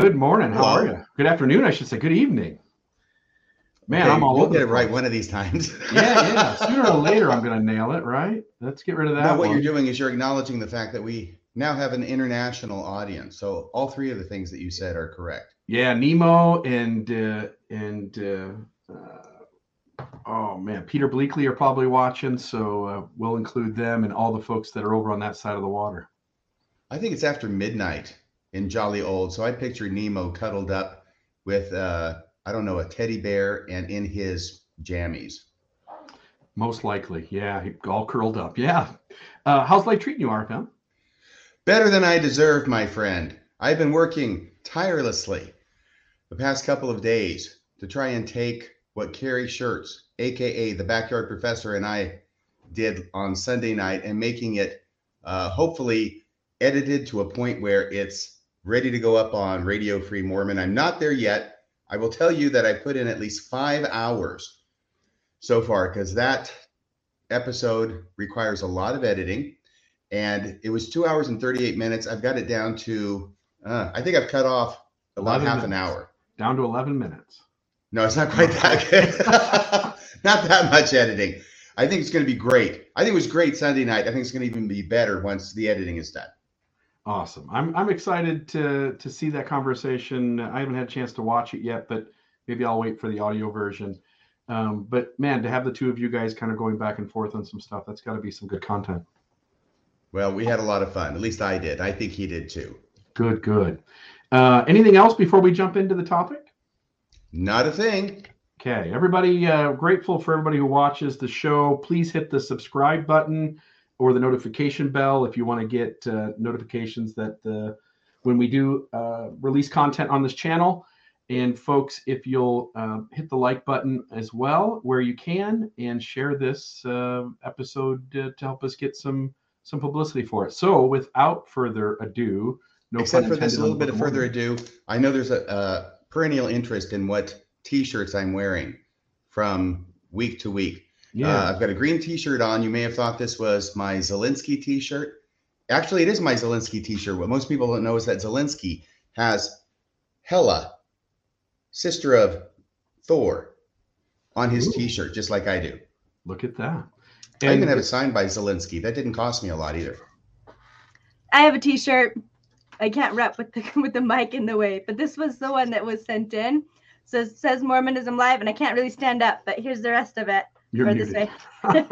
Good morning. How are you? Good afternoon, I should say. Good evening. Man, Okay, I'm all We'll over get it right one of these times. Yeah, yeah. Sooner or later, I'm going to nail it, right? Let's get rid of that. now, what one. you're doing is you're acknowledging the fact that we now have an international audience. So all three of the things that you said are correct. Yeah, Nemo and uh, and uh, uh, oh man, Peter Bleakley are probably watching, so uh, we'll include them and all the folks that are over on that side of the water. I think it's after midnight in Jolly Old. So I picture Nemo cuddled up with, uh, I don't know, a teddy bear and in his jammies. Most likely, yeah, all curled up. Yeah. Uh, how's life treating you, RFM? Better than I deserve, my friend. I've been working tirelessly the past couple of days to try and take what Carrie Schertz, aka the Backyard Professor, and I did on Sunday night and making it uh, hopefully edited to a point where it's ready to go up on Radio Free Mormon. I'm not there yet. I will tell you that I put in at least five hours so far because that episode requires a lot of editing and it was two hours and 38 minutes. I've got it down to, uh, I think I've cut off about 11 half an hour. Down to 11 minutes. No, it's not quite that good. not that much editing. I think it's going to be great. I think it was great Sunday night. I think it's going to even be better once the editing is done. Awesome. I'm I'm excited to to see that conversation. I haven't had a chance to watch it yet, but maybe I'll wait for the audio version. Um, but man, to have the two of you guys kind of going back and forth on some stuff, that's got to be some good content. Well, we had a lot of fun. At least I did. I think he did too. Good, good. Uh, anything else before we jump into the topic? Not a thing. Okay, everybody, uh, grateful for everybody who watches the show. Please hit the subscribe button or the notification bell if you want to get uh, notifications that uh, when we do uh, release content on this channel. And folks, if you'll uh, hit the like button as well where you can, and share this uh, episode uh, to help us get some some publicity for it. So, without further ado, no Except for this little bit of further ado, I know there's a, a perennial interest in what T-shirts I'm wearing from week to week. Yeah, Uh, I've got a green T-shirt on. You may have thought this was my Zelensky T-shirt. Actually, it is my Zelensky T-shirt. What most people don't know is that Zelensky has Hela, sister of Thor, on his Ooh. T-shirt, just like I do. look at that. I even have it signed by Zelensky. That didn't cost me a lot either. I have a T-shirt. I can't rep with the with the mic in the way, but this was the one that was sent in. So it says Mormonism live, and I can't really stand up. But here's the rest of it You're for muted. this way.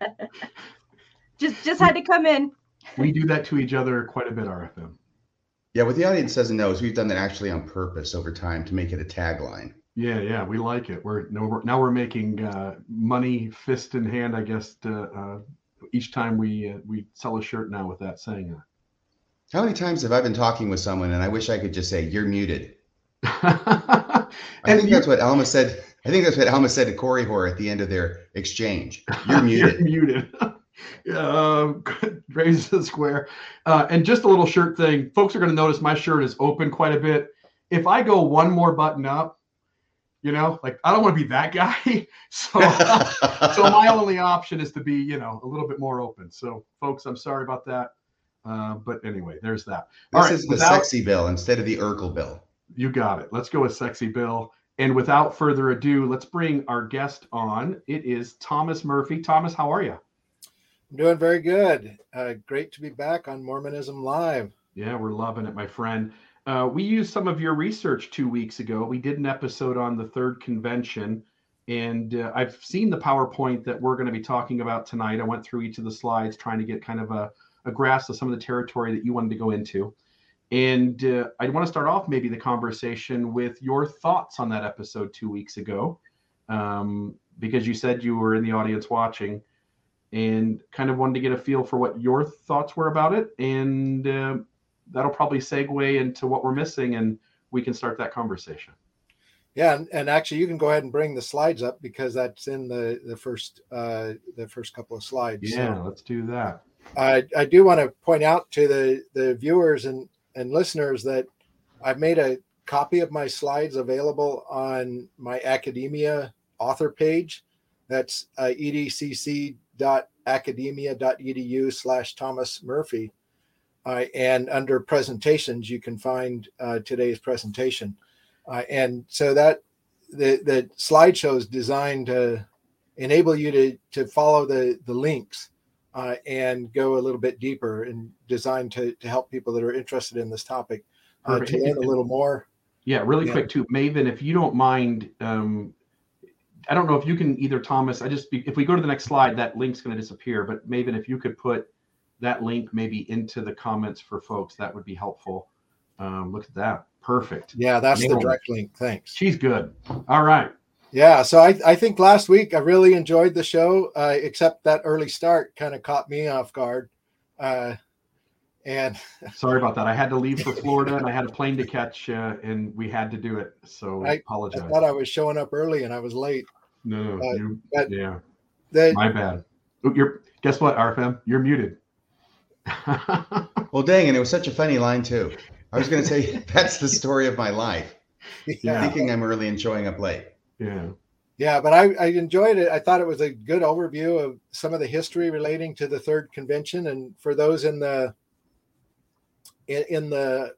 just just had to come in. we do that to each other quite a bit, RFM. Yeah, what the audience doesn't know is we've done that actually on purpose over time to make it a tagline. Yeah, yeah, we like it. We're now we're, now we're making uh, money fist in hand, I guess. To, uh, each time we uh, we sell a shirt now with that saying. How many times have I been talking with someone and I wish I could just say, "You're muted"? I I think that's what Alma said. I think that's what Alma said to Korihor at the end of their exchange. You're muted. muted. yeah, um, raises the square. Uh, and just a little shirt thing. Folks are going to notice my shirt is open quite a bit. If I go one more button up, you know, like I don't want to be that guy. so, so my only option is to be, you know, a little bit more open. So, folks, I'm sorry about that. Uh, but anyway, there's that. this All right, is the without- sexy bill instead of the Urkel bill. You got it. Let's go with Sexy Bill. And without further ado, let's bring our guest on. It is Thomas Murphy. Thomas, how are you? I'm doing very good. Uh, great to be back on Mormonism Live. Yeah, we're loving it, my friend. Uh, we used some of your research two weeks ago. We did an episode on the third convention, and uh, I've seen the PowerPoint that we're going to be talking about tonight. I went through each of the slides trying to get kind of a, a grasp of some of the territory that you wanted to go into. And uh, I want to start off maybe the conversation with your thoughts on that episode two weeks ago. um, because you said you were in the audience watching and kind of wanted to get a feel for what your thoughts were about it. And uh, that'll probably segue into what we're missing and we can start that conversation. Yeah, and, and actually, you can go ahead and bring the slides up because that's in the the first uh, the first couple of slides. Yeah, so, let's do that. I I do want to point out to the the viewers and and listeners that I've made a copy of my slides available on my academia author page. That's uh, edcc.academia.edu slash Thomas Murphy. Uh, and under presentations, you can find uh, today's presentation. Uh, and so that the, the slideshow is designed to enable you to, to follow the, the links uh, and go a little bit deeper and designed to, to help people that are interested in this topic uh, to learn a little more. Yeah, really yeah. quick too, Maven, if you don't mind, um, I don't know if you can either, Thomas. I just if we go to the next slide, that link's going to disappear. But Maven, if you could put that link maybe into the comments for folks, that would be helpful. Um, look at that, perfect. Yeah, that's Nailed the direct link. Thanks. She's good. All right. Yeah, so I, I think last week I really enjoyed the show, uh, except that early start kind of caught me off guard. Uh, and sorry about that. I had to leave for Florida and I had a plane to catch, uh, and we had to do it. So I apologize. I thought I was showing up early and I was late. No, uh, you, yeah, the, my bad. You're guess what, RFM? You're muted. well, dang, and it was such a funny line too. I was going to say that's the story of my life. Yeah. Thinking I'm early and showing up late. Yeah. Yeah, but I, I enjoyed it. I thought it was a good overview of some of the history relating to the third convention, and for those in the in, in the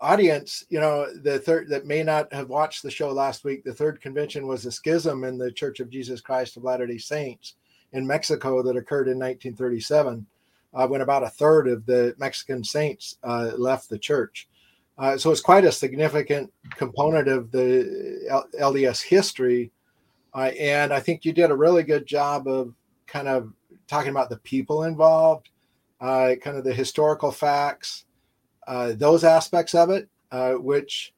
audience, you know, the third that may not have watched the show last week, the third convention was a schism in the Church of Jesus Christ of Latter day Saints in Mexico that occurred in 1937, uh, when about a third of the Mexican saints uh, left the church. Uh, so it's quite a significant component of the LDS history. Uh, and I think you did a really good job of kind of talking about the people involved, uh, kind of the historical facts, uh, those aspects of it, uh, which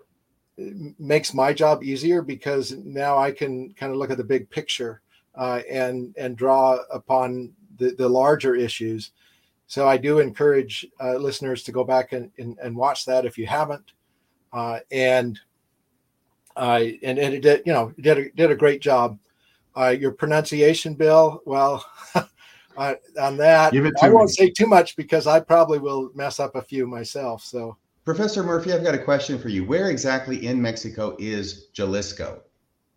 makes my job easier because now I can kind of look at the big picture uh, and and draw upon the, the larger issues. So I do encourage uh, listeners to go back and, and, and, watch that if you haven't. Uh, and I and, and it did, you know, did a, did a great job. your pronunciation, Bill, well, uh, on that. I won't me. say too much because I probably will mess up a few myself. So, Professor Murphy, I've got a question for you. Where exactly in Mexico is Jalisco?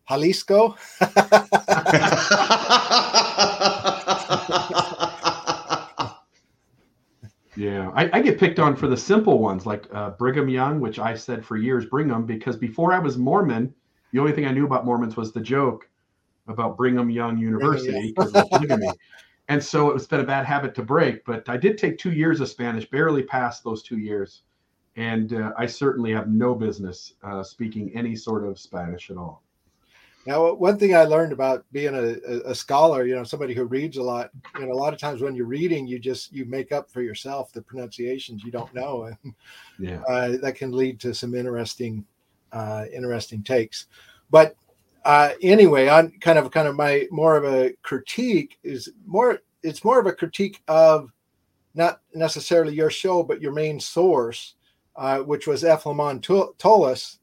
Jalisco. yeah, I, I, get picked on for the simple ones like uh, Brigham Young, which I said for years, Brigham, because before I was Mormon, the only thing I knew about Mormons was the joke about Brigham Young University and so it's been a bad habit to break. But I did take two years of Spanish, barely passed those two years, and uh, I certainly have no business uh, speaking any sort of Spanish at all. Now, one thing I learned about being a, a, scholar, you know, somebody who reads a lot, you know, a lot of times when you're reading, you just you make up for yourself the pronunciations you don't know, and yeah, uh, that can lead to some interesting, uh, interesting takes. But uh, anyway, on kind of kind of my more of a critique is more it's more of a critique of not necessarily your show, but your main source, uh, which was Ephlaemon Tolles,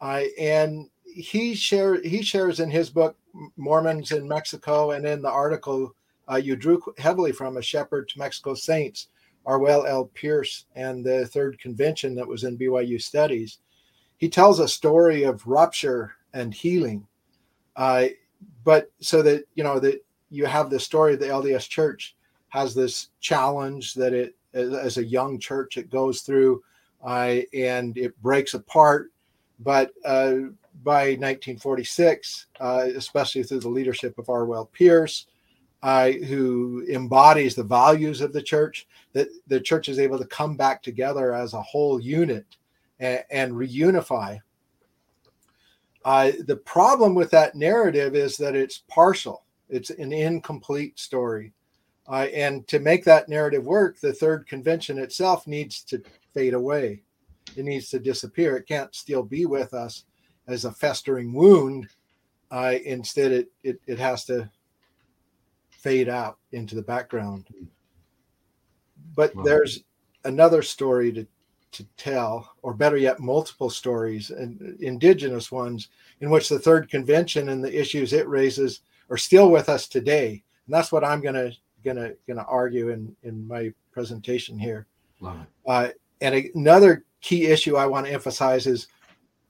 uh, and he share he shares in his book Mormons in Mexico, and in the article uh, you drew heavily from a shepherd to Mexico Saints, Arwell L. Pierce, and the third convention that was in BYU Studies. He tells a story of rupture and healing uh, but so that you know that you have the story of the LDS Church has this challenge that it as a young church it goes through uh, and it breaks apart. But uh, by 1946, uh, especially through the leadership of Arwell Pierce, uh, who embodies the values of the church, that the church is able to come back together as a whole unit and, and reunify uh, the problem with that narrative is that it's partial, it's an incomplete story. Uh, and to make that narrative work, the third convention itself needs to fade away. It needs to disappear. It can't still be with us as a festering wound I instead it, it it has to fade out into the background. But Wow. there's another story to to tell, or better yet, multiple stories and indigenous ones in which the third convention and the issues it raises are still with us today. And that's what I'm gonna gonna gonna argue in in my presentation here. Love it. Uh, and another key issue I want to emphasize is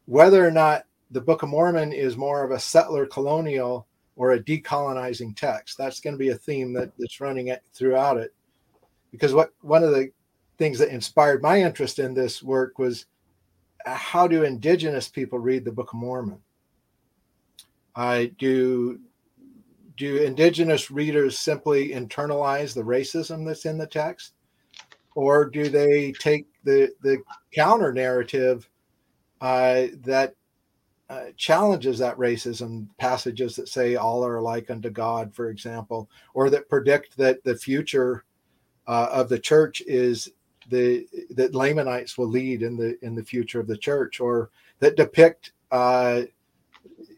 whether or not the Book of Mormon is more of a settler colonial or a decolonizing text. That's going to be a theme that, that's running it throughout it. Because what one of the things that inspired my interest in this work was how do indigenous people read the Book of Mormon? I do do indigenous readers simply internalize the racism that's in the text? or do they take the the counter narrative uh, that uh, challenges that racism passages that say all are alike unto God, for example, or that predict that the future uh, of the church is the that Lamanites will lead in the in the future of the church, or that depict uh,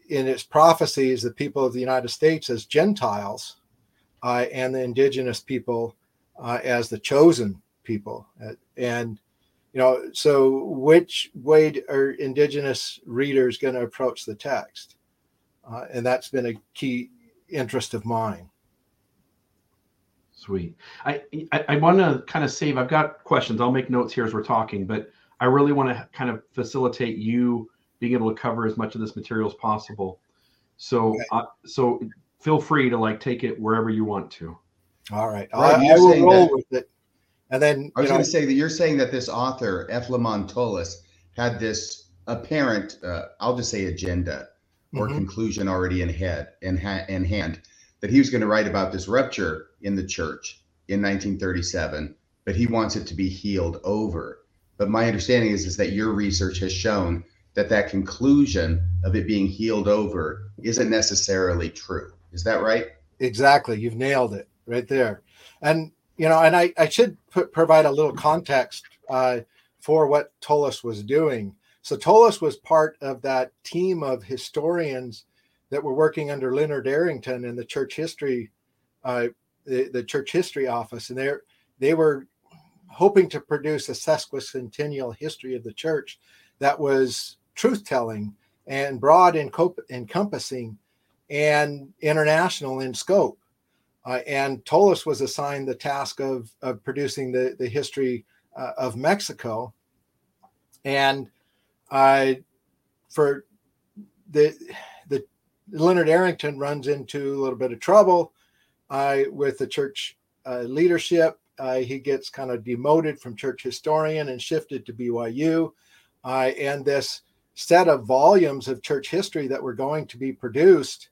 in its prophecies the people of the United States as Gentiles uh, and the indigenous people uh, as the chosen people. And you know so which way are indigenous readers going to approach the text uh, and that's been a key interest of mine Sweet. I I, I want to kind of save. I've got questions. I'll make notes here as we're talking, but I really want to kind of facilitate you being able to cover as much of this material as possible. So Okay. uh, so feel free to like take it wherever you want to. all right Right, I, I will roll that- with it and then I was going to say that you're saying that this author, F. LaMond Tullis, had this apparent, uh, I'll just say agenda or Mhm. conclusion already in head in, ha- in hand that he was going to write about this rupture in the church in 1937, but he wants it to be healed over. But my understanding is, is that your research has shown that that conclusion of it being healed over isn't necessarily true. Is that right? Exactly. You've nailed it right there. And, you know, and I, I should put, provide a little context uh, for what Tullis was doing. So Tullis was part of that team of historians that were working under Leonard Arrington in the church history, uh, the, the church history office. And they they were hoping to produce a sesquicentennial history of the church that was truth telling and broad and encompassing and international in scope. Uh, and Tullis was assigned the task of, of producing the, the history uh, of Mexico. And uh, for the, the Leonard Arrington runs into a little bit of trouble uh, with the church uh, leadership. Uh, he gets kind of demoted from church historian and shifted to BYU. Uh, and this set of volumes of church history that were going to be produced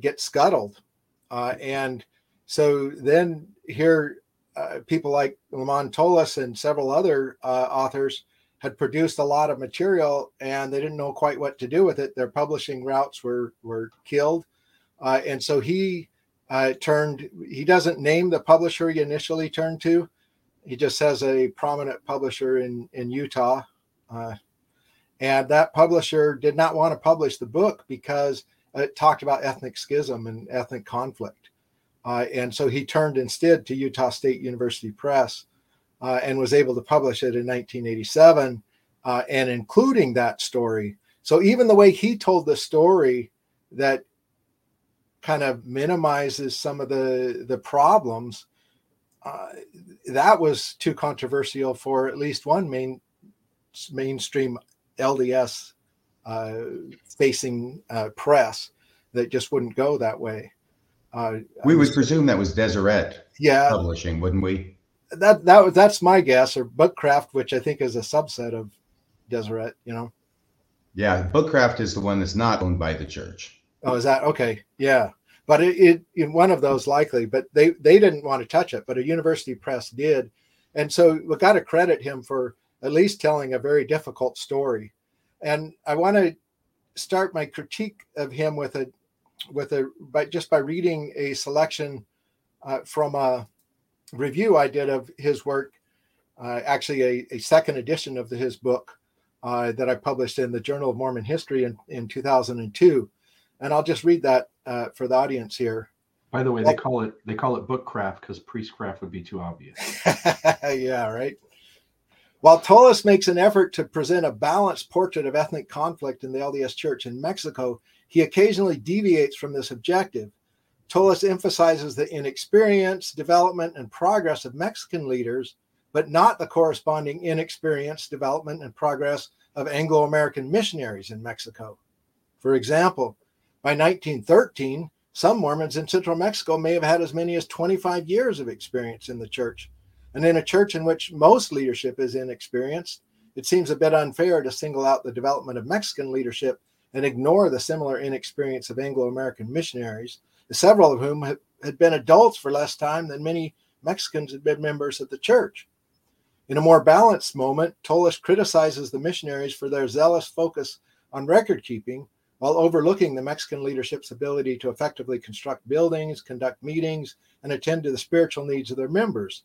get scuttled. Uh, and so then here, uh, people like LaMond Tullis and several other uh, authors had produced a lot of material and they didn't know quite what to do with it. Their publishing routes were, were killed. Uh, and so he uh, turned, he doesn't name the publisher he initially turned to. He just says a prominent publisher in, in Utah. Uh, and that publisher did not want to publish the book because it talked about ethnic schism and ethnic conflict. Uh, and so he turned instead to Utah State University Press uh, and was able to publish it in 1987 uh, and including that story. So even the way he told the story that kind of minimizes some of the, the problems, uh, that was too controversial for at least one main mainstream LDS uh, facing uh, press that just wouldn't go that way. Uh, We would was- presume that was Deseret yeah, Publishing, wouldn't we? that that was that's my guess, or Bookcraft, which I think is a subset of Deseret. You know, Yeah, Bookcraft is the one that's not owned by the church. oh, is that okay? Yeah, but it, it in one of those likely, but they they didn't want to touch it, but a university press did, and so we got to credit him for at least telling a very difficult story, and I want to start my critique of him with a with a by just by reading a selection uh, from a review I did of his work, uh, actually a, a second edition of the, his book uh, that I published in the Journal of Mormon History in, in 2002. and I'll just read that uh, for the audience here. By the way, they call it they call it bookcraft because priestcraft would be too obvious. yeah, right. While Tullis makes an effort to present a balanced portrait of ethnic conflict in the LDS Church in Mexico, he occasionally deviates from this objective. Tullis emphasizes the inexperience, development, and progress of Mexican leaders, but not the corresponding inexperience, development, and progress of Anglo American missionaries in Mexico. For example, by 1913, some Mormons in central Mexico may have had as many as 25 years of experience in the church. And in a church in which most leadership is inexperienced, it seems a bit unfair to single out the development of Mexican leadership and ignore the similar inexperience of Anglo American missionaries, several of whom had been adults for less time than many Mexicans had been members of the church. In a more balanced moment, Tullis criticizes the missionaries for their zealous focus on record keeping while overlooking the Mexican leadership's ability to effectively construct buildings, conduct meetings, and attend to the spiritual needs of their members.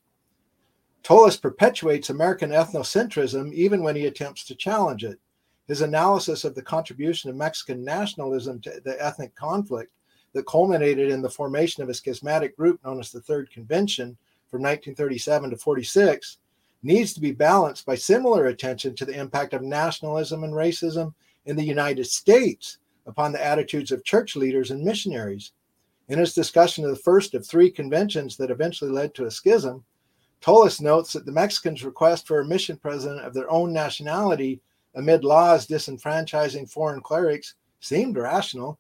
Tullis perpetuates American ethnocentrism even when he attempts to challenge it. His analysis of the contribution of Mexican nationalism to the ethnic conflict that culminated in the formation of a schismatic group known as the Third Convention from 1937 to 46 needs to be balanced by similar attention to the impact of nationalism and racism in the United States upon the attitudes of church leaders and missionaries. In his discussion of the first of three conventions that eventually led to a schism, Tullis notes that the Mexicans' request for a mission president of their own nationality amid laws disenfranchising foreign clerics seemed rational.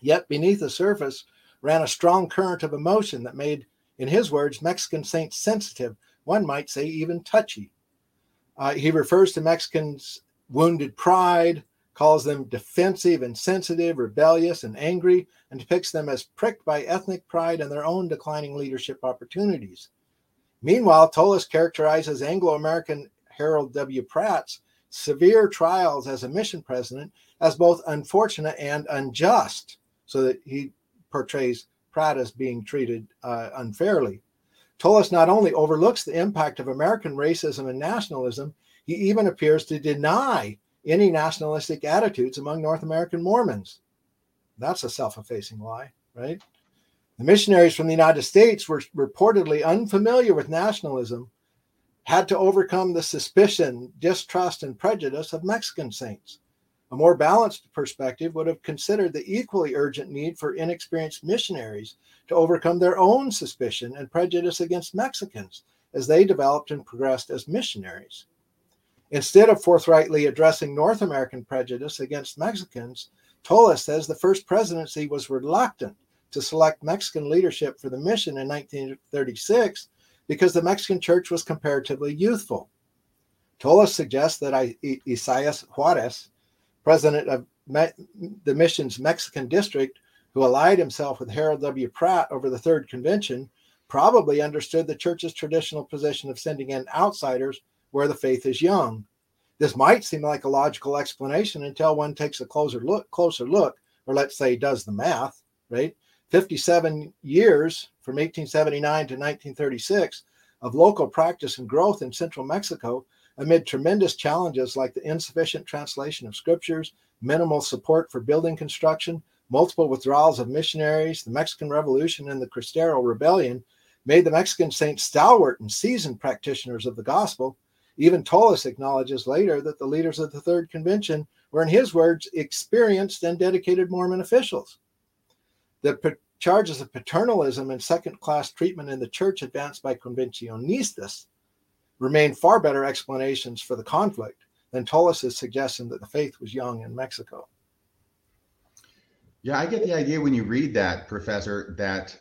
Yet beneath the surface ran a strong current of emotion that made, in his words, Mexican saints sensitive, one might say even touchy. Uh, he refers to Mexicans' wounded pride, calls them defensive, insensitive, rebellious, and angry, and depicts them as pricked by ethnic pride and their own declining leadership opportunities. Meanwhile, Tullis characterizes Anglo American Harold W. Pratt's severe trials as a mission president as both unfortunate and unjust, so that he portrays Pratt as being treated uh, unfairly. Tullis not only overlooks the impact of American racism and nationalism, he even appears to deny any nationalistic attitudes among North American Mormons. That's a self effacing lie, right? The missionaries from the United States were reportedly unfamiliar with nationalism, had to overcome the suspicion, distrust, and prejudice of Mexican saints. A more balanced perspective would have considered the equally urgent need for inexperienced missionaries to overcome their own suspicion and prejudice against Mexicans as they developed and progressed as missionaries. Instead of forthrightly addressing North American prejudice against Mexicans, Tullis says the first presidency was reluctant to select Mexican leadership for the mission in 1936 because the Mexican church was comparatively youthful. Tullis suggests that I, Isaias Juarez, president of the mission's Mexican district, who allied himself with Harold W. Pratt over the Third Convention, probably understood the church's traditional position of sending in outsiders where the faith is young. This might seem like a logical explanation until one takes a closer look, closer look, or let's say does the math, right? 57 years from 1879 to 1936 of local practice and growth in central Mexico amid tremendous challenges like the insufficient translation of scriptures, minimal support for building construction, multiple withdrawals of missionaries, the Mexican Revolution, and the Cristero Rebellion made the Mexican saints stalwart and seasoned practitioners of the gospel even Tullis acknowledges later that the leaders of the Third Convention were, in his words, experienced and dedicated Mormon officials. The charges of paternalism and second class treatment in the church advanced by convencionistas remain far better explanations for the conflict than Tullis' suggestion that the faith was young in Mexico. Yeah, I get the idea when you read that, Professor, that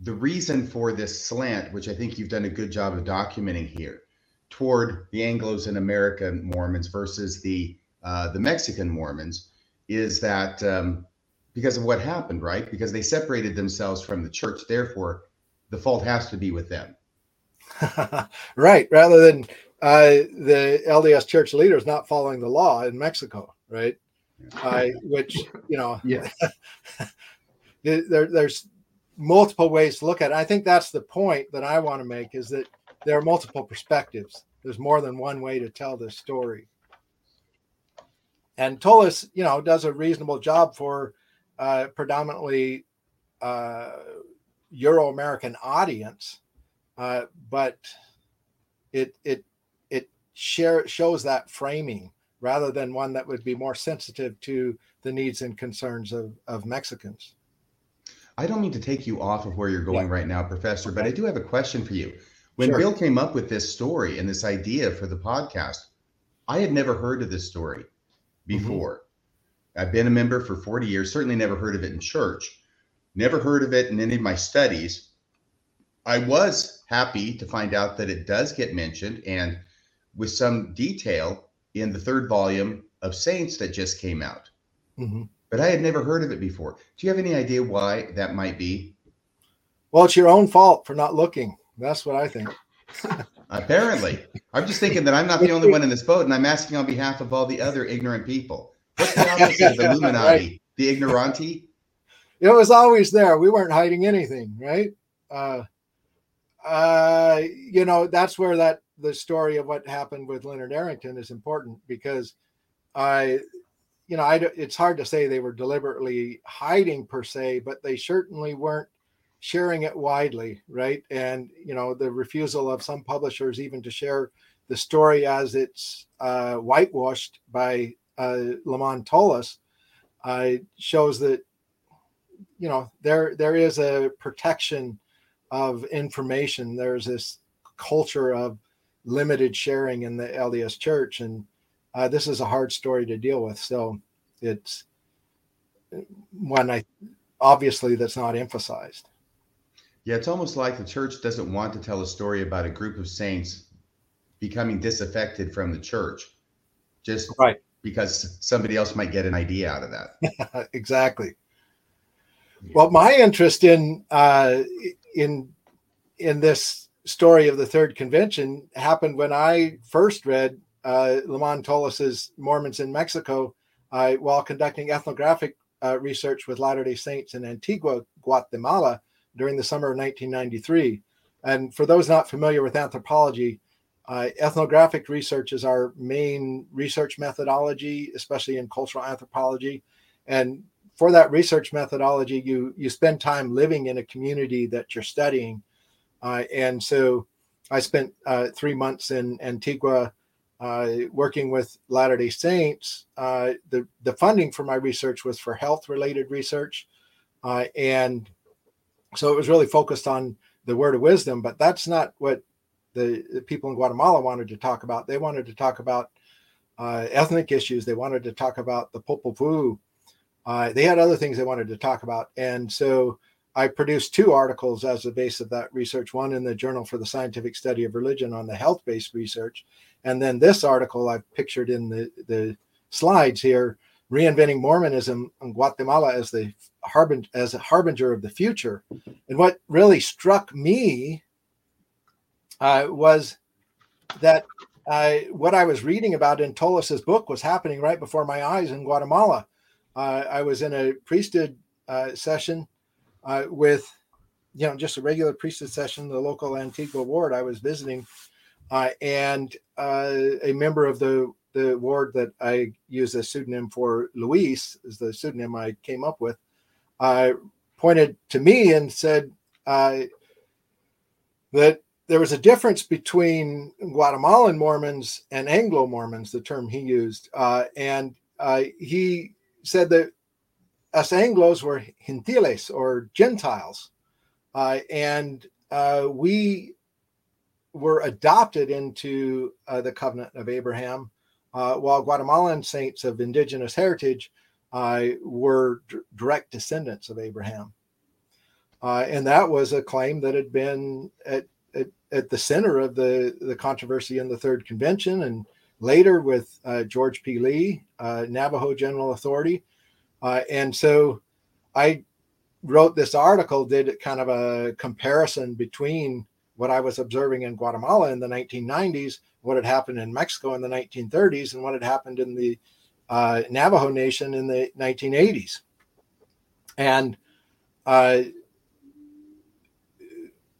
the reason for this slant, which I think you've done a good job of documenting here, toward the Anglos and American Mormons versus the uh, the Mexican Mormons is that um, because of what happened, right? Because they separated themselves from the church, therefore the fault has to be with them. right, rather than uh, the LDS church leaders not following the law in Mexico, right? Uh, which you know, yeah, there, there's multiple ways to look at it. I think that's the point that I want to make is that there are multiple perspectives. There's more than one way to tell this story. And Tullis, you know, does a reasonable job for uh, predominantly uh, Euro American audience, uh, but it it it share shows that framing rather than one that would be more sensitive to the needs and concerns of, of Mexicans. I don't mean to take you off of where you're going yeah. right now, Professor, but I do have a question for you. When sure. Bill came up with this story and this idea for the podcast, I had never heard of this story mm-hmm. before. Mm-hmm. I've been a member for 40 years, certainly never heard of it in church, never heard of it in any of my studies. I was happy to find out that it does get mentioned and with some detail in the third volume of Saints that just came out. Mm-hmm. But I had never heard of it before. Do you have any idea why that might be? Well, it's your own fault for not looking. That's what I think. Apparently. I'm just thinking that I'm not the only one in this boat, and I'm asking on behalf of all the other ignorant people. What's the opposite of Illuminati? Right. The ignoranti? It was always there. We weren't hiding anything, right? Uh, uh, you know, that's where that the story of what happened with Leonard Arrington is important because I, you know, I it's hard to say they were deliberately hiding per se, but they certainly weren't sharing it widely, right? And you know, the refusal of some publishers even to share the story as it's uh, whitewashed by uh, LaMond Tullis uh, shows that you know there there is a protection of information. There's this culture of limited sharing in the LDS Church, and uh, this is a hard story to deal with. So it's one I obviously that's not emphasized. Yeah, it's almost like the church doesn't want to tell a story about a group of saints becoming disaffected from the church, just right because somebody else might get an idea out of that. exactly. Well, my interest in uh, in in this story of the third convention happened when I first read uh, LaMond Tullis's Mormons in Mexico uh, while conducting ethnographic uh, research with Latter day Saints in Antigua, Guatemala during the summer of 1993. And for those not familiar with anthropology, uh, ethnographic research is our main research methodology, especially in cultural anthropology. And for that research methodology, you you spend time living in a community that you're studying uh, and so I spent uh, three months in Antigua uh, working with Latter day Saints. Uh, the, the funding for my research was for health related research. Uh, and so it was really focused on the word of wisdom, but that's not what the, the people in Guatemala wanted to talk about. They wanted to talk about uh, ethnic issues, they wanted to talk about the Popol Vuh. they had other things they wanted to talk about. And so I produced two articles as the base of that research one in the Journal for the Scientific Study of Religion on the health based research. And then this article I've pictured in the, the slides here reinventing Mormonism in Guatemala as the harbinger, as a harbinger of the future. And what really struck me uh, was that what I was reading about in Tullis's book was happening right before my eyes in Guatemala. Uh, I was in a priesthood uh, session uh, with you know just a regular priesthood session the local antigua ward i was visiting uh, and uh, a member of the the ward that i use a pseudonym for luis is the pseudonym i came up with uh, pointed to me and said that there was a difference between guatemalan mormons and anglo mormons the term he used uh, and uh, he said that us Anglos were gentiles or Gentiles, uh, and uh, we were adopted into uh, the covenant of Abraham, uh, while Guatemalan saints of indigenous heritage were d- direct descendants of Abraham. And that was a claim that had been at, at, at, the center of the, the controversy in the Third Convention and later with George P. Lee, Navajo General Authority uh, and so I wrote this article, did kind of a comparison between what I was observing in Guatemala in the 1990s, what had happened in Mexico in the 1930s, and what had happened in the uh, Navajo Nation in the 1980s. And uh,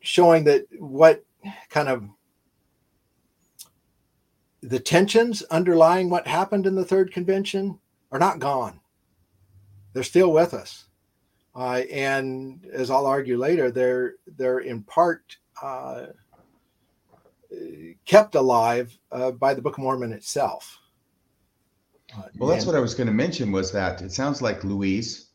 showing that what kind of the tensions underlying what happened in the third convention are not gone they're still with us. uh, and as I'll argue later, they're they're in part uh, kept alive uh, by the Book of Mormon itself. Uh, well, that's what I was going to mention. Was that it sounds like Luis,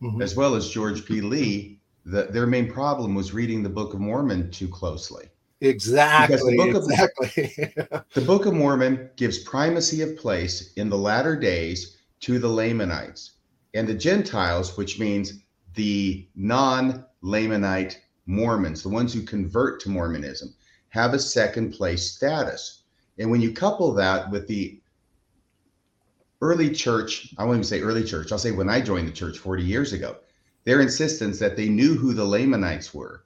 mm-hmm. as well as George P. Lee, the, their main problem was reading the Book of Mormon too closely. Exactly. the book exactly. Of, the Book of Mormon gives primacy of place in the latter days to the Lamanites and the Gentiles, which means the non Lamanite Mormons, the ones who convert to Mormonism, have a second place status. And when you couple that with the early church, I won't even say early church, I'll say when I joined the church 40 years ago, their insistence that they knew who the Lamanites were.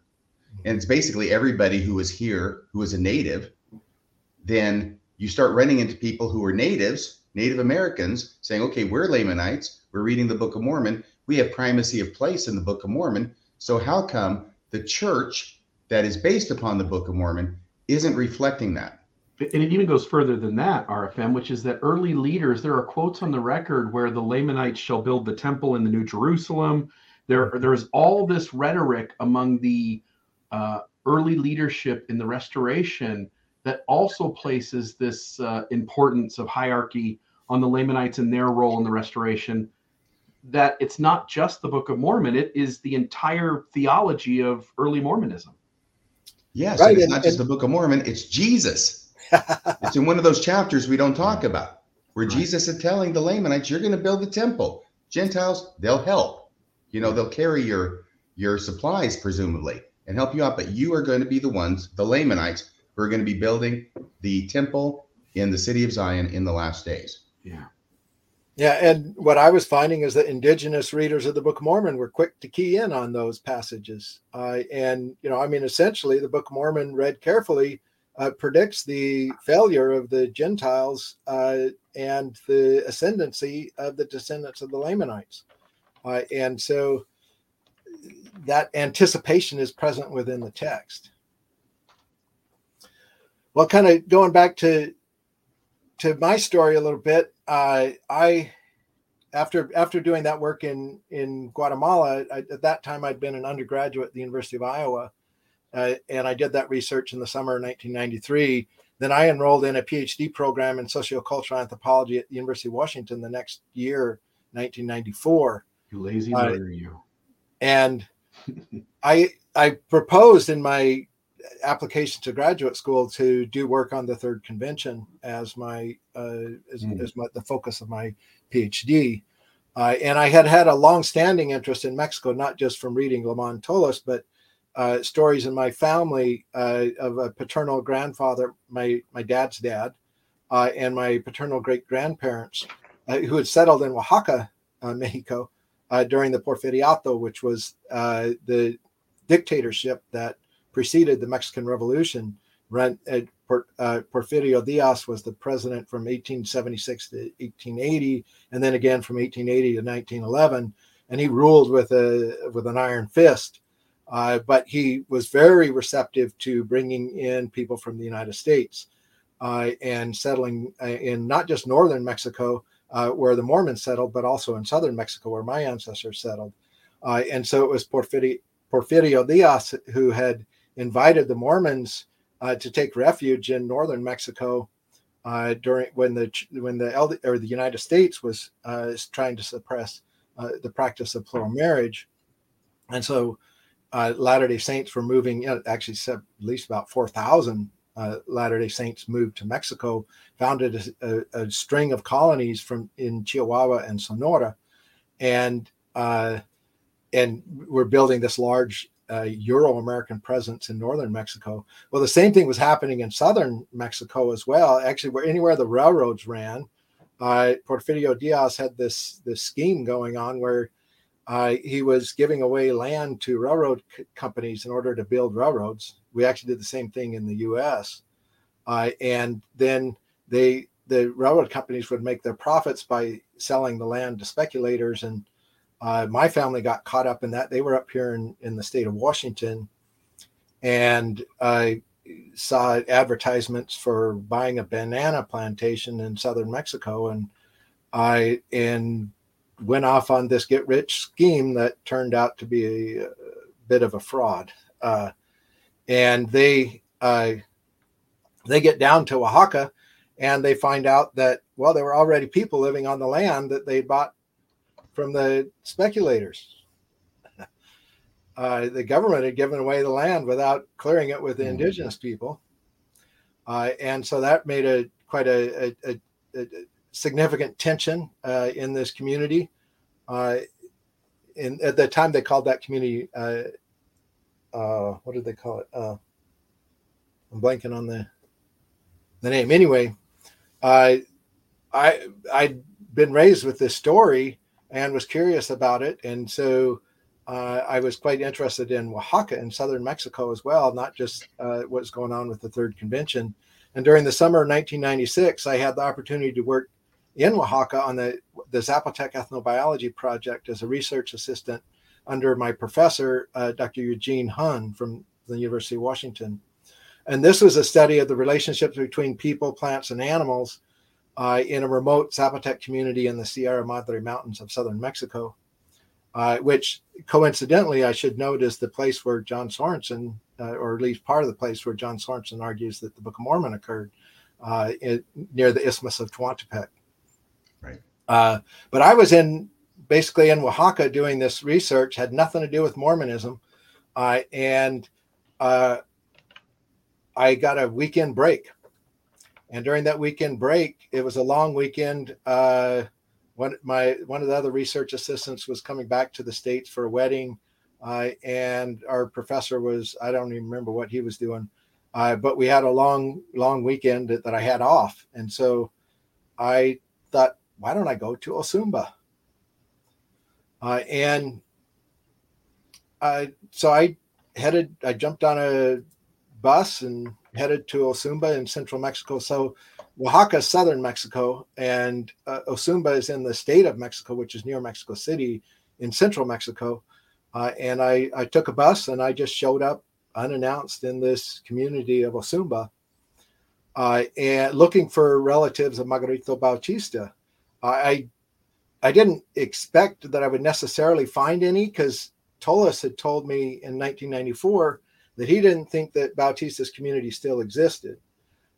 Mm-hmm. And it's basically everybody who was here who was a native. Then you start running into people who are natives, Native Americans, saying, okay, we're Lamanites, we're reading the Book of Mormon we have primacy of place in the Book of Mormon. So how come the church that is based upon the Book of Mormon isn't reflecting that? And it even goes further than that, RFM, which is that early leaders, there are quotes on the record where the Lamanites shall build the temple in the New Jerusalem. There, there's all this rhetoric among the uh, early leadership in the restoration that also places this uh, importance of hierarchy on the Lamanites and their role in the restoration that it's not just the Book of Mormon, it is the entire theology of early Mormonism. Yes, right. it's and, not just and, the Book of Mormon, it's Jesus. it's in one of those chapters we don't talk about, where right. Jesus is telling the Lamanites, You're going to build the temple. Gentiles, they'll help. You know, they'll carry your your supplies, presumably, and help you out. But you are going to be the ones, the Lamanites, who are going to be building the temple in the city of Zion in the last days. Yeah. Yeah, and what I was finding is that indigenous readers of the Book of Mormon were quick to key in on those passages. Uh, and, you know, I mean, essentially, the Book of Mormon, read carefully, uh, predicts the failure of the Gentiles uh, and the ascendancy of the descendants of the Lamanites. Uh, and so that anticipation is present within the text. Well, kind of going back to to my story a little bit, uh, I after after doing that work in in Guatemala, I, at that time I'd been an undergraduate at the University of Iowa, uh, and I did that research in the summer of 1993. Then I enrolled in a PhD program in sociocultural anthropology at the University of Washington the next year, 1994. You lazy uh, you. And I I proposed in my application to graduate school to do work on the third convention as my uh, as, mm. as my, the focus of my PhD. Uh, and I had had a long-standing interest in Mexico, not just from reading LaMond Tullis, but uh, stories in my family uh, of a paternal grandfather, my my dad's dad, uh, and my paternal great grandparents, uh, who had settled in Oaxaca, Mexico, during the Porfiriato, which was the dictatorship that preceded the Mexican Revolution. Uh, uh, Porfirio Diaz was the president from 1876 to 1880, and then again from 1880 to 1911, and he ruled with a with an iron fist. Uh, but he was very receptive to bringing in people from the United States uh, and settling uh, in not just northern Mexico, uh, where the Mormons settled, but also in southern Mexico, where my ancestors settled. Uh, and so it was Porfirio, Porfirio Diaz who had invited the Mormons uh, to take refuge in northern Mexico uh, during when the when the or the United States was uh, trying to suppress uh, the practice of plural marriage, and so Latter Day Saints were moving. You know, actually, at least about four thousand uh, Latter Day Saints moved to Mexico, founded a, a, a, string of colonies from in Chihuahua and Sonora, and and we're building this large uh, Euro American presence in northern Mexico. Well, the same thing was happening in southern Mexico as well. Actually, where anywhere the railroads ran, uh, Porfirio Diaz had this this scheme going on where uh, he was giving away land to railroad c- companies in order to build railroads. We actually did the same thing in the U.S. Uh, and then they the railroad companies would make their profits by selling the land to speculators and uh, my family got caught up in that. They were up here in, in the state of Washington, and I saw advertisements for buying a banana plantation in southern Mexico, and I and went off on this get rich scheme that turned out to be a, a bit of a fraud. Uh, and they uh, they get down to Oaxaca, and they find out that well, there were already people living on the land that they bought from the speculators. Uh, the government had given away the land without clearing it with the mm-hmm. indigenous people, uh, and so that made a quite a, a, a, a significant tension uh, in this community. Uh, in at the time, they called that community uh, uh, what did they call it? I'm blanking on the the name. Anyway, I I I'd been raised with this story and was curious about it, and so uh, I was quite interested in Oaxaca in southern Mexico as well, not just uh, what's going on with the third convention. And during the summer of 1996, I had the opportunity to work in Oaxaca on the, the Zapotec Ethnobiology Project as a research assistant under my professor, uh, Dr. Eugene Hunn from the University of Washington. And this was a study of the relationships between people, plants, and animals uh, in a remote Zapotec community in the Sierra Madre Mountains of southern Mexico, uh, which coincidentally, I should note, is the place where John Sorenson, uh, or at least part of the place where John Sorenson argues that the Book of Mormon occurred uh, in, near the Isthmus of Tehuantepec. Right. Uh, but I was in basically in Oaxaca doing this research, had nothing to do with Mormonism. Uh, and I got a weekend break and during that weekend break, it was a long weekend. Uh, one my one of the other research assistants was coming back to the states for a wedding, uh, and our professor was I don't even remember what he was doing, uh, but we had a long long weekend that, that I had off, and so I thought, why don't I go to Ozumba? Uh, and I so I headed. I jumped on a bus and headed to Ozumba in central Mexico. So Oaxaca is southern Mexico, and uh, Ozumba is in the state of Mexico, which is near Mexico City in central Mexico. Uh, and I, I took a bus and I just showed up unannounced in this community of Ozumba uh, and looking for relatives of Margarito Bautista. I I didn't expect that I would necessarily find any because Tullis had told me in 1994 that he didn't think that Bautista's community still existed.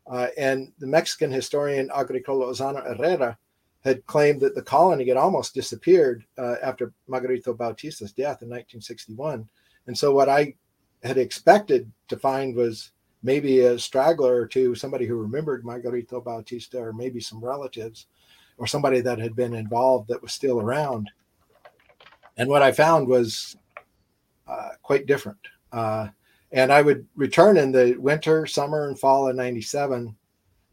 Uh, and the Mexican historian Agricola Lozano Herrera had claimed that the colony had almost disappeared uh, after Margarito Bautista's death in 1961. And so, what I had expected to find was maybe a straggler or two, somebody who remembered Margarito Bautista, or maybe some relatives, or somebody that had been involved that was still around. And what I found was uh, quite different. Uh, and I would return in the winter, summer, and fall of 97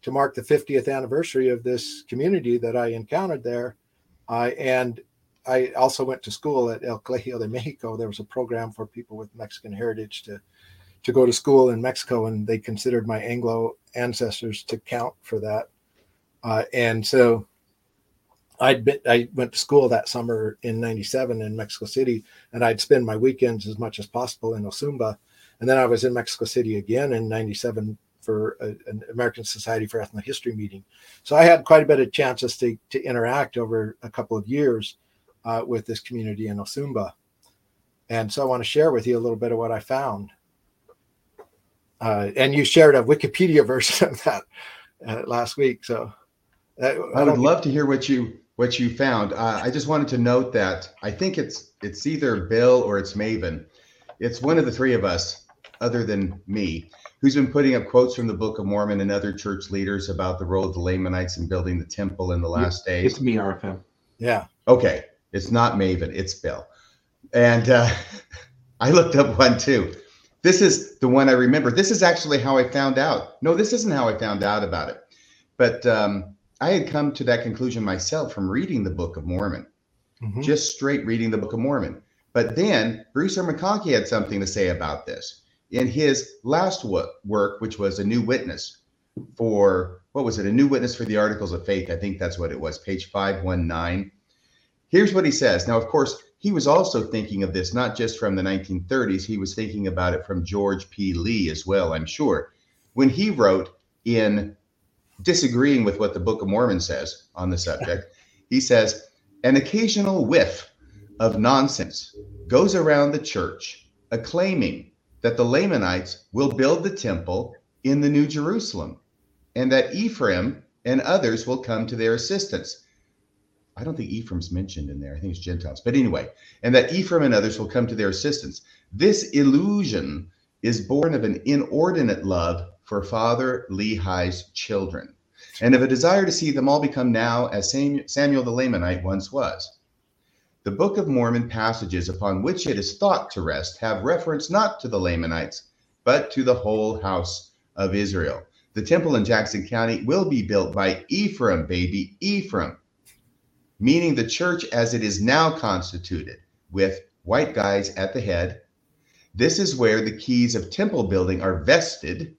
to mark the 50th anniversary of this community that I encountered there. Uh, and I also went to school at El Colegio de Mexico. There was a program for people with Mexican heritage to, to go to school in Mexico, and they considered my Anglo ancestors to count for that. Uh, and so I'd been, I went to school that summer in 97 in Mexico City, and I'd spend my weekends as much as possible in Ozumba and then I was in Mexico City again in 97 for a, an American Society for Ethnohistory meeting. So I had quite a bit of chances to, to interact over a couple of years uh, with this community in Ozumba. And so I want to share with you a little bit of what I found. Uh, and you shared a Wikipedia version of that uh, last week. So that, I, I would love to hear what you what you found. Uh, I just wanted to note that I think it's it's either Bill or it's Maven. It's one of the three of us other than me, who's been putting up quotes from the Book of Mormon and other church leaders about the role of the Lamanites in building the temple in the last days. It's me, RFM. Yeah. Okay. It's not Maven, it's Bill. And uh, I looked up one too. This is the one I remember. This is actually how I found out. No, this isn't how I found out about it. But um, I had come to that conclusion myself from reading the Book of Mormon, mm-hmm. just straight reading the Book of Mormon. But then Bruce R. McConkie had something to say about this in his last work, which was a new witness for what was it? A new witness for the Articles of Faith. I think that's what it was, page 519. Here's what he says. Now, of course, he was also thinking of this not just from the 1930s, he was thinking about it from George P. Lee as well, I'm sure. When he wrote in disagreeing with what the Book of Mormon says on the subject, he says, an occasional whiff of nonsense goes around the church acclaiming that the Lamanites will build the temple in the New Jerusalem and that Ephraim and others will come to their assistance. I don't think Ephraim's mentioned in there. I think it's Gentiles. But anyway, and that Ephraim and others will come to their assistance. This illusion is born of an inordinate love for Father Lehi's children and of a desire to see them all become now as Samuel the Lamanite once was. The Book of Mormon passages upon which it is thought to rest have reference not to the Lamanites, but to the whole house of Israel. The temple in Jackson County will be built by Ephraim, baby, Ephraim, meaning the church as it is now constituted, with white guys at the head. This is where the keys of temple building are vested,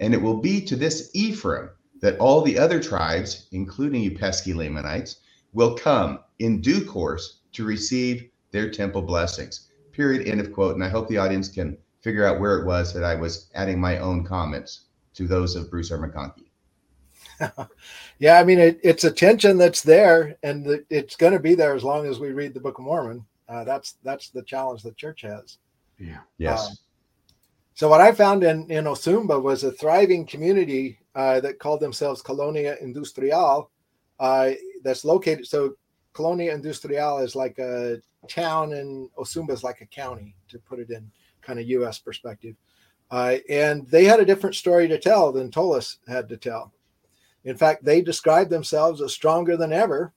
and it will be to this Ephraim that all the other tribes, including you pesky Lamanites, will come in due course to receive their temple blessings. Period. End of quote. And I hope the audience can figure out where it was that I was adding my own comments to those of Bruce R. McConkie. yeah, I mean, it, it's a tension that's there, and it's going to be there as long as we read the Book of Mormon. Uh, that's that's the challenge the church has. Yeah. Yes. Uh, so what I found in in Ozumba was a thriving community uh, that called themselves Colonia Industrial. Uh, that's located. So Colonia Industrial is like a town, and Ozumba is like a county, to put it in kind of U.S. perspective. Uh, and they had a different story to tell than Tullis had to tell. In fact, they described themselves as stronger than ever,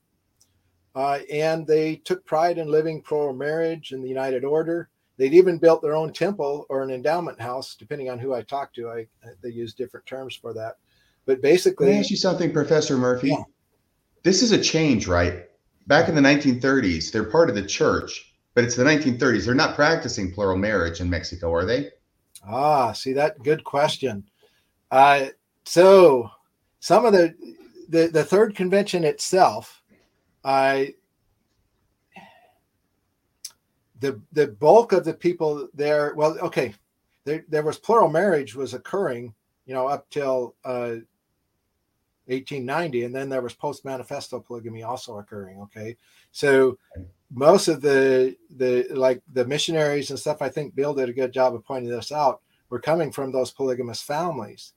uh, and they took pride in living pro marriage and the United Order. They'd even built their own temple or an endowment house, depending on who I talked to. I they use different terms for that. But basically, Let me ask you something, Professor Murphy. Yeah. This is a change, right? Back in the 1930s, they're part of the church, but it's the 1930s. They're not practicing plural marriage in Mexico, are they? Ah, see that good question. Uh, so some of the the, the third convention itself, I the the bulk of the people there. Well, okay, there there was plural marriage was occurring, you know, up till uh, 1890, and then there was post manifesto polygamy also occurring. Okay, so most of the the like the missionaries and stuff i think bill did a good job of pointing this out were coming from those polygamous families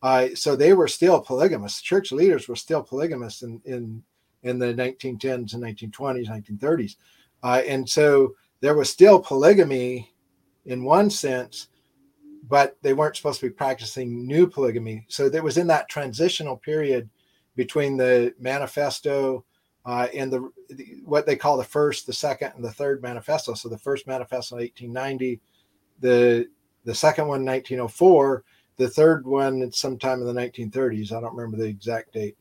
uh, so they were still polygamous church leaders were still polygamous in in in the 1910s and 1920s 1930s uh, and so there was still polygamy in one sense but they weren't supposed to be practicing new polygamy so there was in that transitional period between the manifesto uh, in the, the, what they call the first, the second, and the third manifesto. So the first manifesto in 1890, the the second one 1904, the third one sometime in the 1930s. I don't remember the exact date.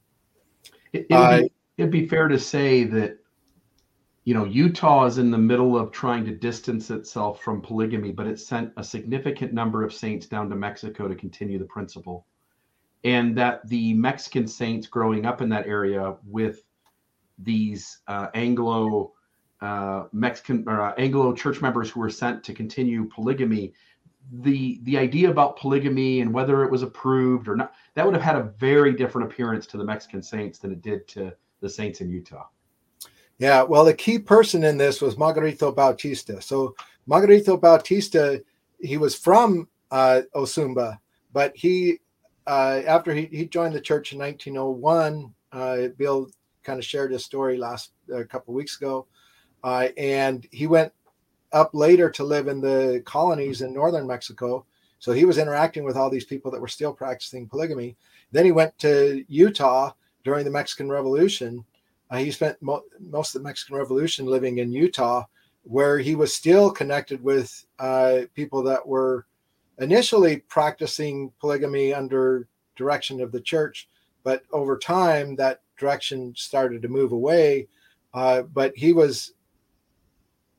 It, would uh, be fair to say that you know Utah is in the middle of trying to distance itself from polygamy, but it sent a significant number of saints down to Mexico to continue the principle, and that the Mexican saints growing up in that area with these uh, Anglo uh, Mexican or uh, Anglo church members who were sent to continue polygamy, the the idea about polygamy and whether it was approved or not that would have had a very different appearance to the Mexican saints than it did to the saints in Utah. Yeah, well, the key person in this was Margarito Bautista. So Margarito Bautista, he was from uh, Ozumba, but he uh, after he, he joined the church in 1901, uh, Bill kind of shared his story last a couple weeks ago, uh, and he went up later to live in the colonies in northern Mexico. So he was interacting with all these people that were still practicing polygamy. Then he went to Utah during the Mexican Revolution. Uh, he spent mo- most of the Mexican Revolution living in Utah, where he was still connected with uh, people that were initially practicing polygamy under direction of the church, but over time that direction started to move away. Uh, but he was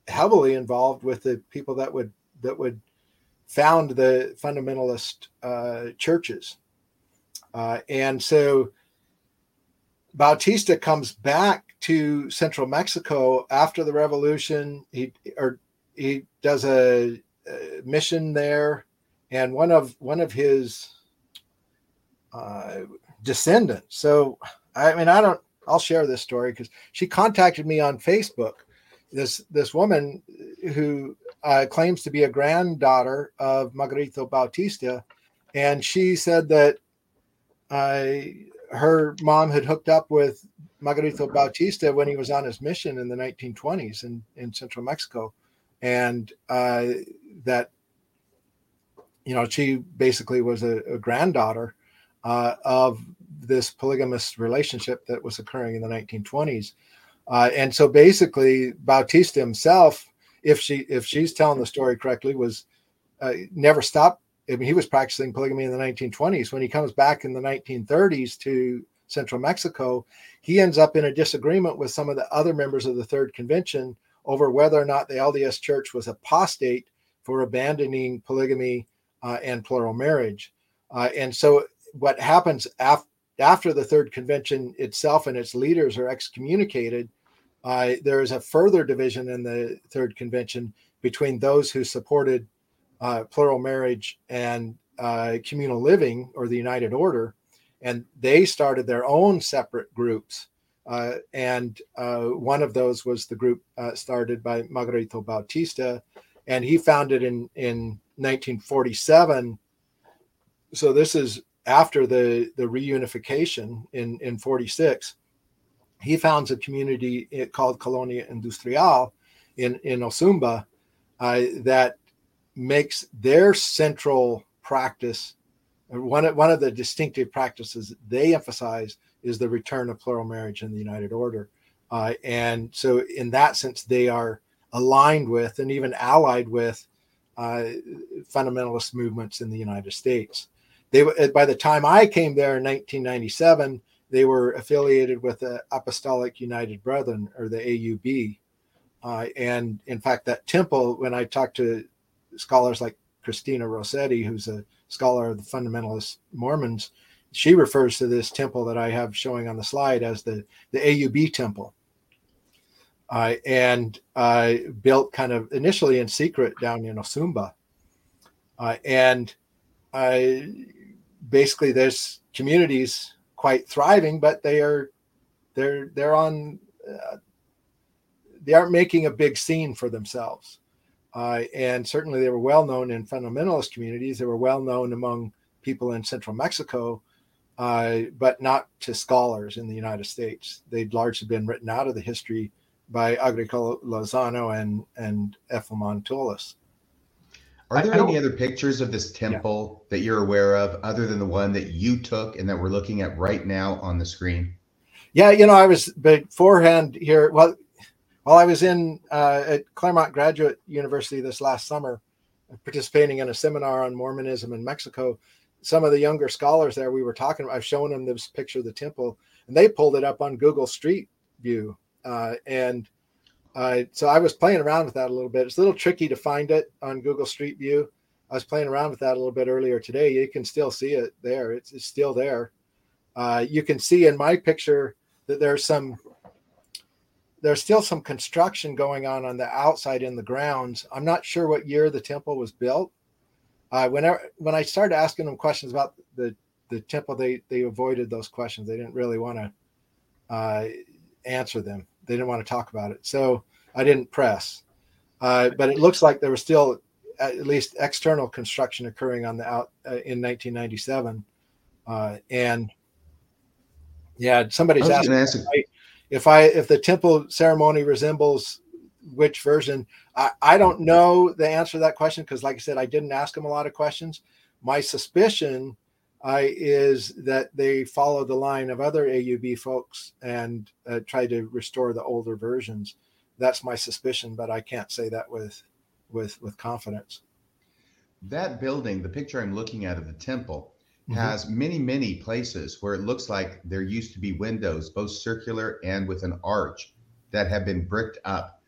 heavily involved with the people that would that would found the fundamentalist uh, churches, uh, and so Bautista comes back to central Mexico after the revolution. He or he does a, a mission there, and one of one of his uh, descendants. So I mean, I don't I'll share this story because she contacted me on Facebook. This this woman who uh, claims to be a granddaughter of Margarito Bautista, and she said that uh, her mom had hooked up with Margarito Bautista when he was on his mission in the 1920s in, in central Mexico. And uh, that, you know, she basically was a, a granddaughter uh, of this polygamous relationship that was occurring in the 1920s. Uh, and so basically, Bautista himself, if she if she's telling the story correctly, was uh, never stopped. I mean, he was practicing polygamy in the 1920s. When he comes back in the 1930s to central Mexico, he ends up in a disagreement with some of the other members of the Third Convention over whether or not the LDS Church was apostate for abandoning polygamy uh, and plural marriage. Uh, and so, what happens af- after the Third Convention itself and its leaders are excommunicated, uh, there is a further division in the Third Convention between those who supported uh, plural marriage and uh, communal living or the United Order, and they started their own separate groups. Uh, and uh, one of those was the group uh, started by Margarito Bautista, and he founded in in 1947. So this is after the the reunification in in 46 he founds a community eh, called Colonia Industrial in, in Ozumba uh, that makes their central practice one of, one of the distinctive practices they emphasize is the return of plural marriage in the United Order. Uh, and so, in that sense, they are aligned with and even allied with uh, fundamentalist movements in the United States. They, by the time I came there in 1997, they were affiliated with the Apostolic United Brethren or the AUB. Uh, and in fact, that temple, when I talked to scholars like Cristina Rosetti, who's a scholar of the fundamentalist Mormons, she refers to this temple that I have showing on the slide as the, the AUB temple. Uh, and uh, built kind of initially in secret down in Ozumba. Uh, and basically, there's communities quite thriving, but they are they're they're on uh, they aren't making a big scene for themselves. Uh, and certainly they were well known in fundamentalist communities. They were well known among people in central Mexico, uh, but not to scholars in the United States. They'd largely been written out of the history by Agricola Lozano and, and F. LaMond Tullis. Are there any other pictures of this temple yeah. that you're aware of other than the one that you took and that we're looking at right now on the screen? Yeah, you know, I was beforehand here. Well, while I was in uh, at Claremont Graduate University this last summer, participating in a seminar on Mormonism in Mexico, some of the younger scholars there, we were talking. I've shown them this picture of the temple, and they pulled it up on Google Street View, uh, and uh, so I was playing around with that a little bit. It's a little tricky to find it on Google Street View. I was playing around with that a little bit earlier today. You can still see it there. It's, it's still there. Uh, you can see in my picture that there's some there's still some construction going on on the outside in the grounds. I'm not sure what year the temple was built. Uh, whenever when I started asking them questions about the the temple, they they avoided those questions. They didn't really want to uh, answer them. They didn't want to talk about it. So I didn't press. Uh, but it looks like there was still at least external construction occurring on the out uh, in 1997. Uh, and yeah, somebody's asking ask if, I, if the temple ceremony resembles which version. I, I don't know the answer to that question because, like I said, I didn't ask them a lot of questions. My suspicion uh, is that they follow the line of other AUB folks and uh, try to restore the older versions. That's my suspicion, but I can't say that with with with confidence. That building, the picture I'm looking at of the temple, mm-hmm. has many many places where it looks like there used to be windows, both circular and with an arch, that have been bricked up.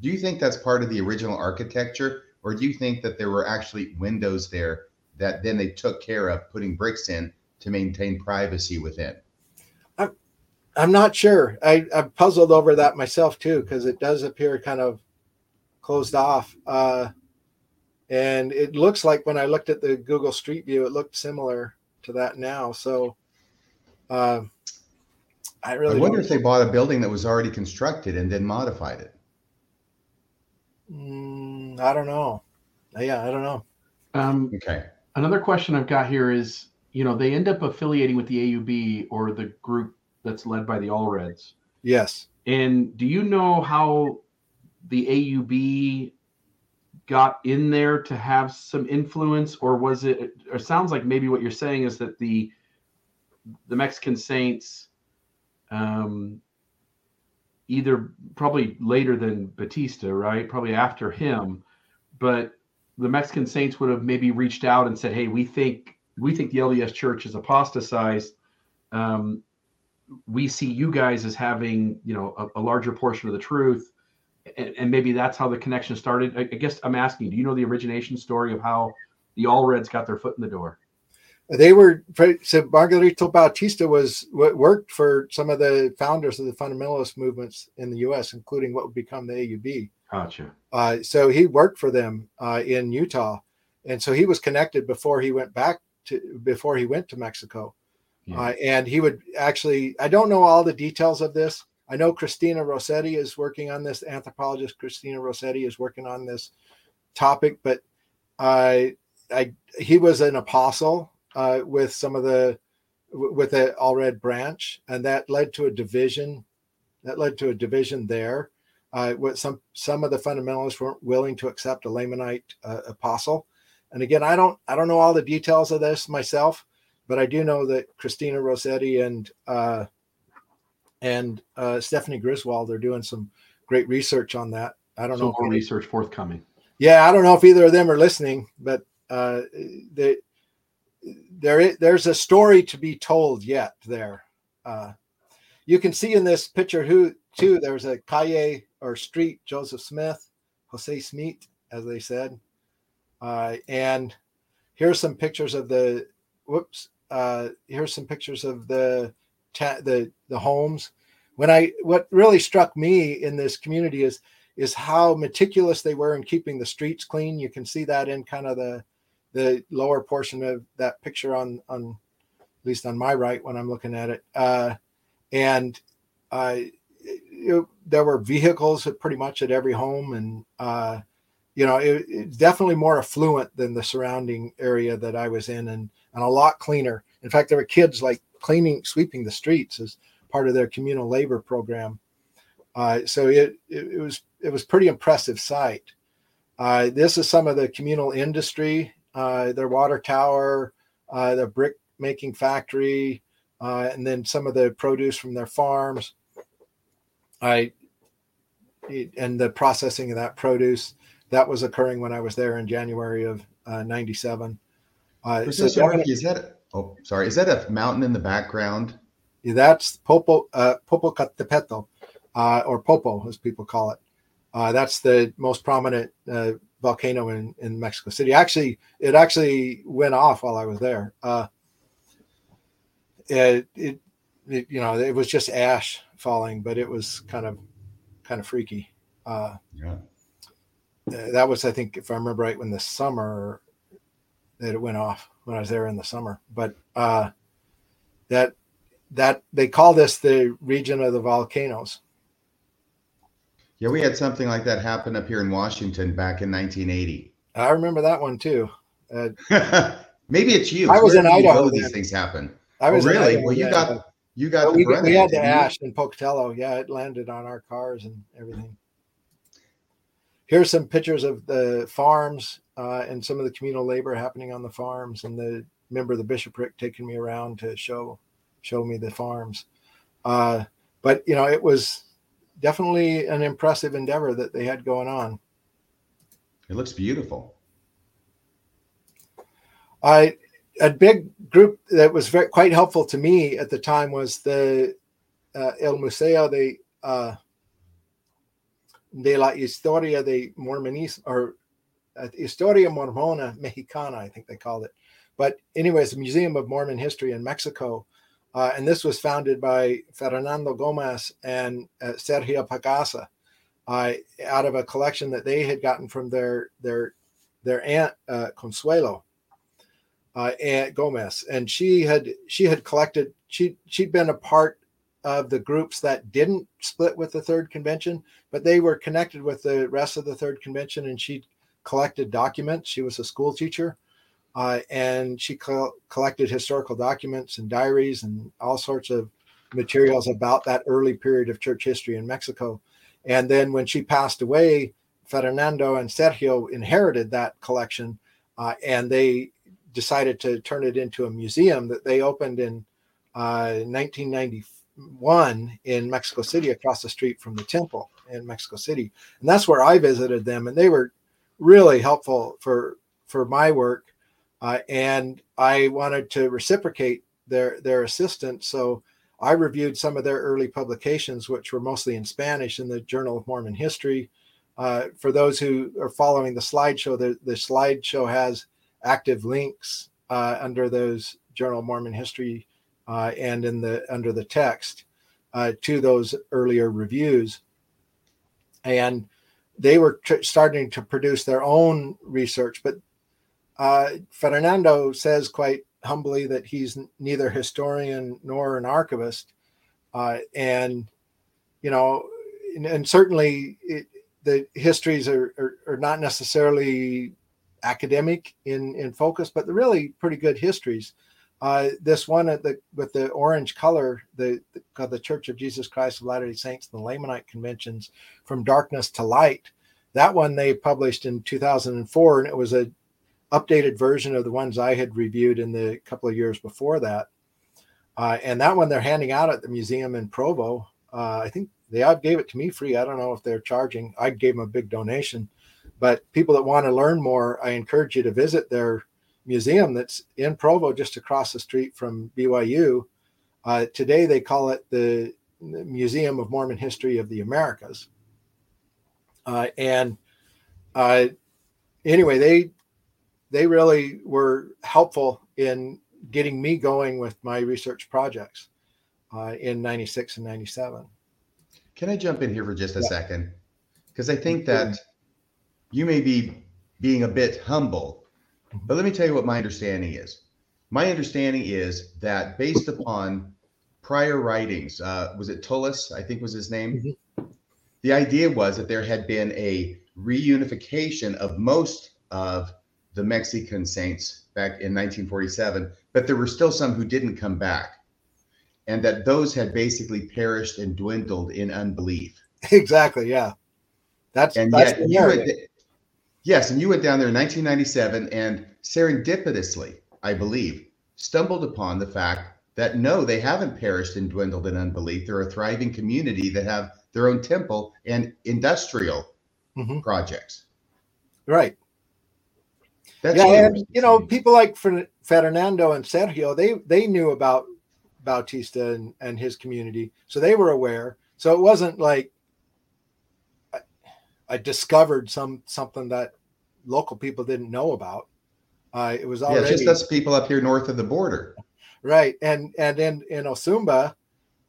Do you think that's part of the original architecture, or do you think that there were actually windows there that then they took care of putting bricks in to maintain privacy within. I'm, I'm not sure. I, I'm puzzled over that myself too, because it does appear kind of closed off. Uh, and it looks like when I looked at the Google Street View, it looked similar to that now. So uh, I I really wonder don't- if they bought a building that was already constructed and then modified it. Mm, I don't know. Yeah, I don't know. Um, Okay. another question I've got here is, you know, they end up affiliating with the AUB or the group that's led by the Allreds. Yes. And do you know how the AUB got in there to have some influence, or was it? Or it sounds like maybe what you're saying is that the the Mexican Saints, um, either probably later than Bautista, right? Probably after him, but the Mexican Saints would have maybe reached out and said, "Hey, we think we think the LDS Church is apostatized. Um, we see you guys as having, you know, a, a larger portion of the truth." And, and maybe that's how the connection started. I, I guess I'm asking, do you know the origination story of how the Allreds got their foot in the door? They were so Margarito Bautista was wo- worked for some of the founders of the fundamentalist movements in the U.S., including what would become the AUB. Gotcha. Uh, so he worked for them uh, in Utah, and so he was connected before he went back to before he went to Mexico. Yeah. Uh, and he would actually, I don't know all the details of this. I know Cristina Rosetti is working on this. Anthropologist Cristina Rosetti is working on this topic, but I, I, he was an apostle uh, with some of the, with the Allred branch, and that led to a division. That led to a division there. Uh, what some some of the fundamentalists weren't willing to accept a Lamanite uh, apostle, and again, I don't I don't know all the details of this myself, but I do know that Cristina Rosetti and uh, and uh, Stephanie Griswold are doing some great research on that. I don't So know. more research forthcoming. yeah, I don't know if either of them are listening, but uh, the, there there's a story to be told yet. There, uh, you can see in this picture who too. There's a calle or street, Joseph Smith, Jose Smith, as they said, uh, and here's some pictures of the. Whoops. Uh, here's some pictures of the ta- the the homes. When I what really struck me in this community is is how meticulous they were in keeping the streets clean. You can see that in kind of the the lower portion of that picture on on at least on my right when I'm looking at it. Uh, and uh, you there were vehicles at pretty much at every home, and uh, you know it, it's definitely more affluent than the surrounding area that I was in, and and a lot cleaner. In fact, there were kids like cleaning, sweeping the streets as part of their communal labor program. Uh, so it, it it was it was pretty impressive sight. Uh, this is some of the communal industry, uh, their water tower, uh, their brick making factory, uh, and then some of the produce from their farms. I and the processing of that produce that was occurring when I was there in January of '97. Uh, so Professor definitely- is that? Oh, sorry. Is that a mountain in the background? Yeah, that's Popo uh, Popocatépetl, uh, or Popo as people call it. Uh, that's the most prominent uh, volcano in, in Mexico City. Actually, it actually went off while I was there. Uh, it, it, it, you know, it was just ash falling, but it was kind of, kind of freaky. Uh, Yeah. uh, that was, I think, if I remember right, when the summer that it went off when I was there in the summer. But uh, that that they call this the region of the volcanoes. Yeah, we had something like that happen up here in Washington back in 1980. I remember that one too. Uh, Maybe it's you. I was Where in Idaho These things happen. I was oh, really? Well, you got you got we, we had the ash in Pocatello. Yeah, it landed on our cars and everything. Here's some pictures of the farms uh, and some of the communal labor happening on the farms, and the member of the bishopric taking me around to show show me the farms. Uh, but you know, it was definitely an impressive endeavor that they had going on. It looks beautiful. I a big group that was very, quite helpful to me at the time was the uh, El Museo de uh, de la Historia de Mormonismo or uh, Historia Mormona Mexicana, I think they called it. But anyways, the Museum of Mormon History in Mexico, uh, and this was founded by Fernando Gomez and uh, Sergio Pagaza, uh, out of a collection that they had gotten from their their their aunt uh, Consuelo uh, Aunt Gomez, and she had she had collected she she'd been a part of the groups that didn't split with the third convention, but they were connected with the rest of the third convention, and she collected documents. She was a school teacher, uh, and she co- collected historical documents and diaries and all sorts of materials about that early period of church history in Mexico. And then when she passed away, Fernando and Sergio inherited that collection, uh, and they decided to turn it into a museum that they opened in uh, 1991 in Mexico City, across the street from the temple in Mexico City, and that's where I visited them, and they were really helpful for for my work, uh, and I wanted to reciprocate their their assistance, so. I reviewed some of their early publications, which were mostly in Spanish in the Journal of Mormon History. Uh, for those who are following the slideshow, the, the slideshow has active links uh, under those Journal of Mormon History uh, and in the under the text uh, to those earlier reviews, and they were tr- starting to produce their own research. But uh, Fernando says quite humbly that he's neither historian nor an archivist, uh, and you know, and, and certainly it, the histories are, are, are not necessarily academic in in focus, but they're really pretty good histories. Uh, this one the with the orange color, the, the, the Church of Jesus Christ of Latter Day Saints, the Lamanite conventions, from darkness to light. That one they published in 2004, and it was a updated version of the ones I had reviewed in the couple of years before that. Uh, and that one they're handing out at the museum in Provo. Uh, I think they gave it to me free. I don't know if they're charging. I gave them a big donation. But people that want to learn more, I encourage you to visit their museum that's in Provo, just across the street from BYU. Uh, today they call it the, the, Museum of Mormon History of the Americas. Uh, and uh, anyway, they they really were helpful in getting me going with my research projects uh, in 96 and 97 can i jump in here for just a yeah. second because i think that you may be being a bit humble, but let me tell you what my understanding is. My understanding is that based upon prior writings, uh, was it Tullis? I think was his name. Mm-hmm. The idea was that there had been a reunification of most of the Mexican saints back in 1947, but there were still some who didn't come back, and that those had basically perished and dwindled in unbelief. Exactly. Yeah. That's and that's yet you, Yes, and you went down there in 1997 and serendipitously, I believe, stumbled upon the fact that no, they haven't perished and dwindled in unbelief. They're a thriving community that have their own temple and industrial mm-hmm. projects. Right. That's yeah, and you know, people like Fernando and Sergio, they they knew about Bautista and, and his community, so they were aware. So it wasn't like I discovered some something that local people didn't know about. Uh, it was already yeah, just us people up here north of the border, right? And and in in Ozumba,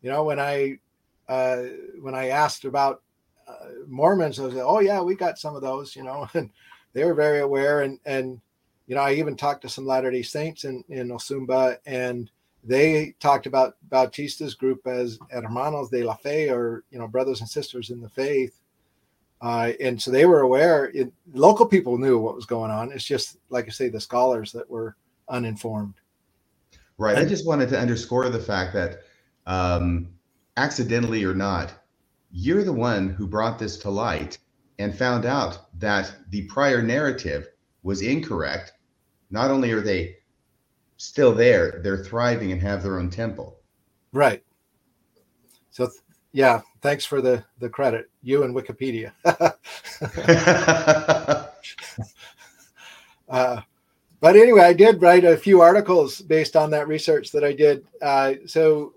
you know, when I uh, when I asked about uh, Mormons, I was like, oh yeah, we got some of those, you know, and they were very aware. And and you know, I even talked to some Latter Day Saints in in Ozumba, and they talked about Bautista's group as hermanos de la fe, or you know, brothers and sisters in the faith uh, and so they were aware. It, local people knew what was going on. It's just, like I say, the scholars that were uninformed. Right. I just wanted to underscore the fact that, um, accidentally or not, you're the one who brought this to light and found out that the prior narrative was incorrect. Not only are they still there, they're thriving and have their own temple. Right. So yeah, thanks for the the credit. You and Wikipedia. uh, but anyway, I did write a few articles based on that research that I did. Uh, so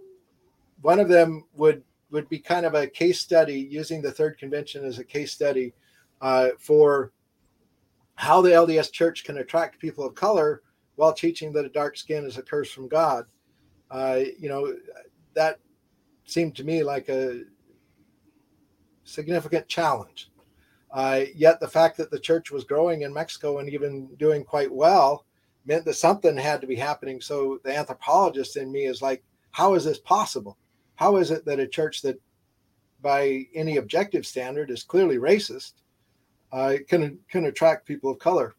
one of them would would be kind of a case study using the third convention as a case study uh, for how the LDS Church can attract people of color while teaching that a dark skin is a curse from God. Uh, you know that seemed to me like a significant challenge. Uh, yet the fact that the church was growing in Mexico and even doing quite well meant that something had to be happening. So the anthropologist in me is like, how is this possible? how is it that a church that by any objective standard is clearly racist uh, can can attract people of color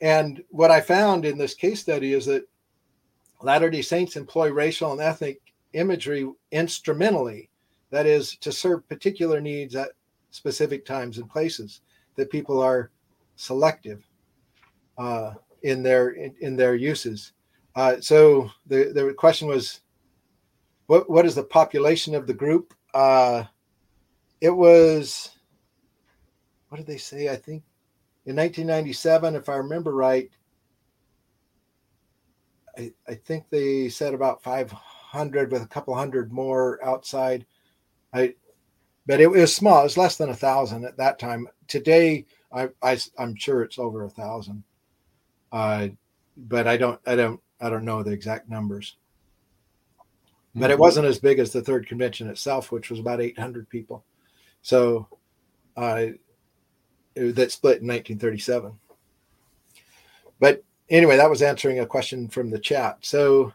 and what i found in this case study is that latter day saints employ racial and ethnic imagery instrumentally that is to serve particular needs at specific times and places that people are selective uh, in their in, in their uses. Uh, so the, the question was what what is the population of the group? Uh, it was what did they say? I think in 1997 if i remember right I, I think they said about 500 with a couple hundred more outside. I, but it was small. It was less than a thousand at that time. Today, I, I am sure it's over a thousand. Uh, but I don't I don't I don't know the exact numbers. But it Mm-hmm. wasn't as big as the third convention itself, which was about 800 people. So, uh, that split in 1937. But anyway, that was answering a question from the chat. So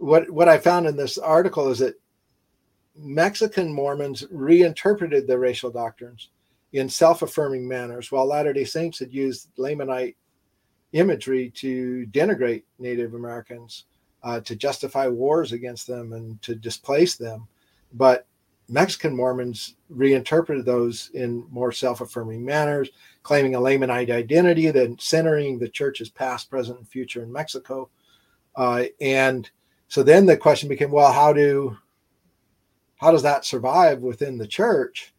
what what I found in this article is that Mexican Mormons reinterpreted the racial doctrines in self-affirming manners, while Latter-day Saints had used Lamanite imagery to denigrate Native Americans, uh, to justify wars against them and to displace them. But Mexican Mormons reinterpreted those in more self-affirming manners, claiming a Lamanite identity, then centering the church's past, present, and future in Mexico. Uh, and so then the question became, well, how do how does that survive within the church?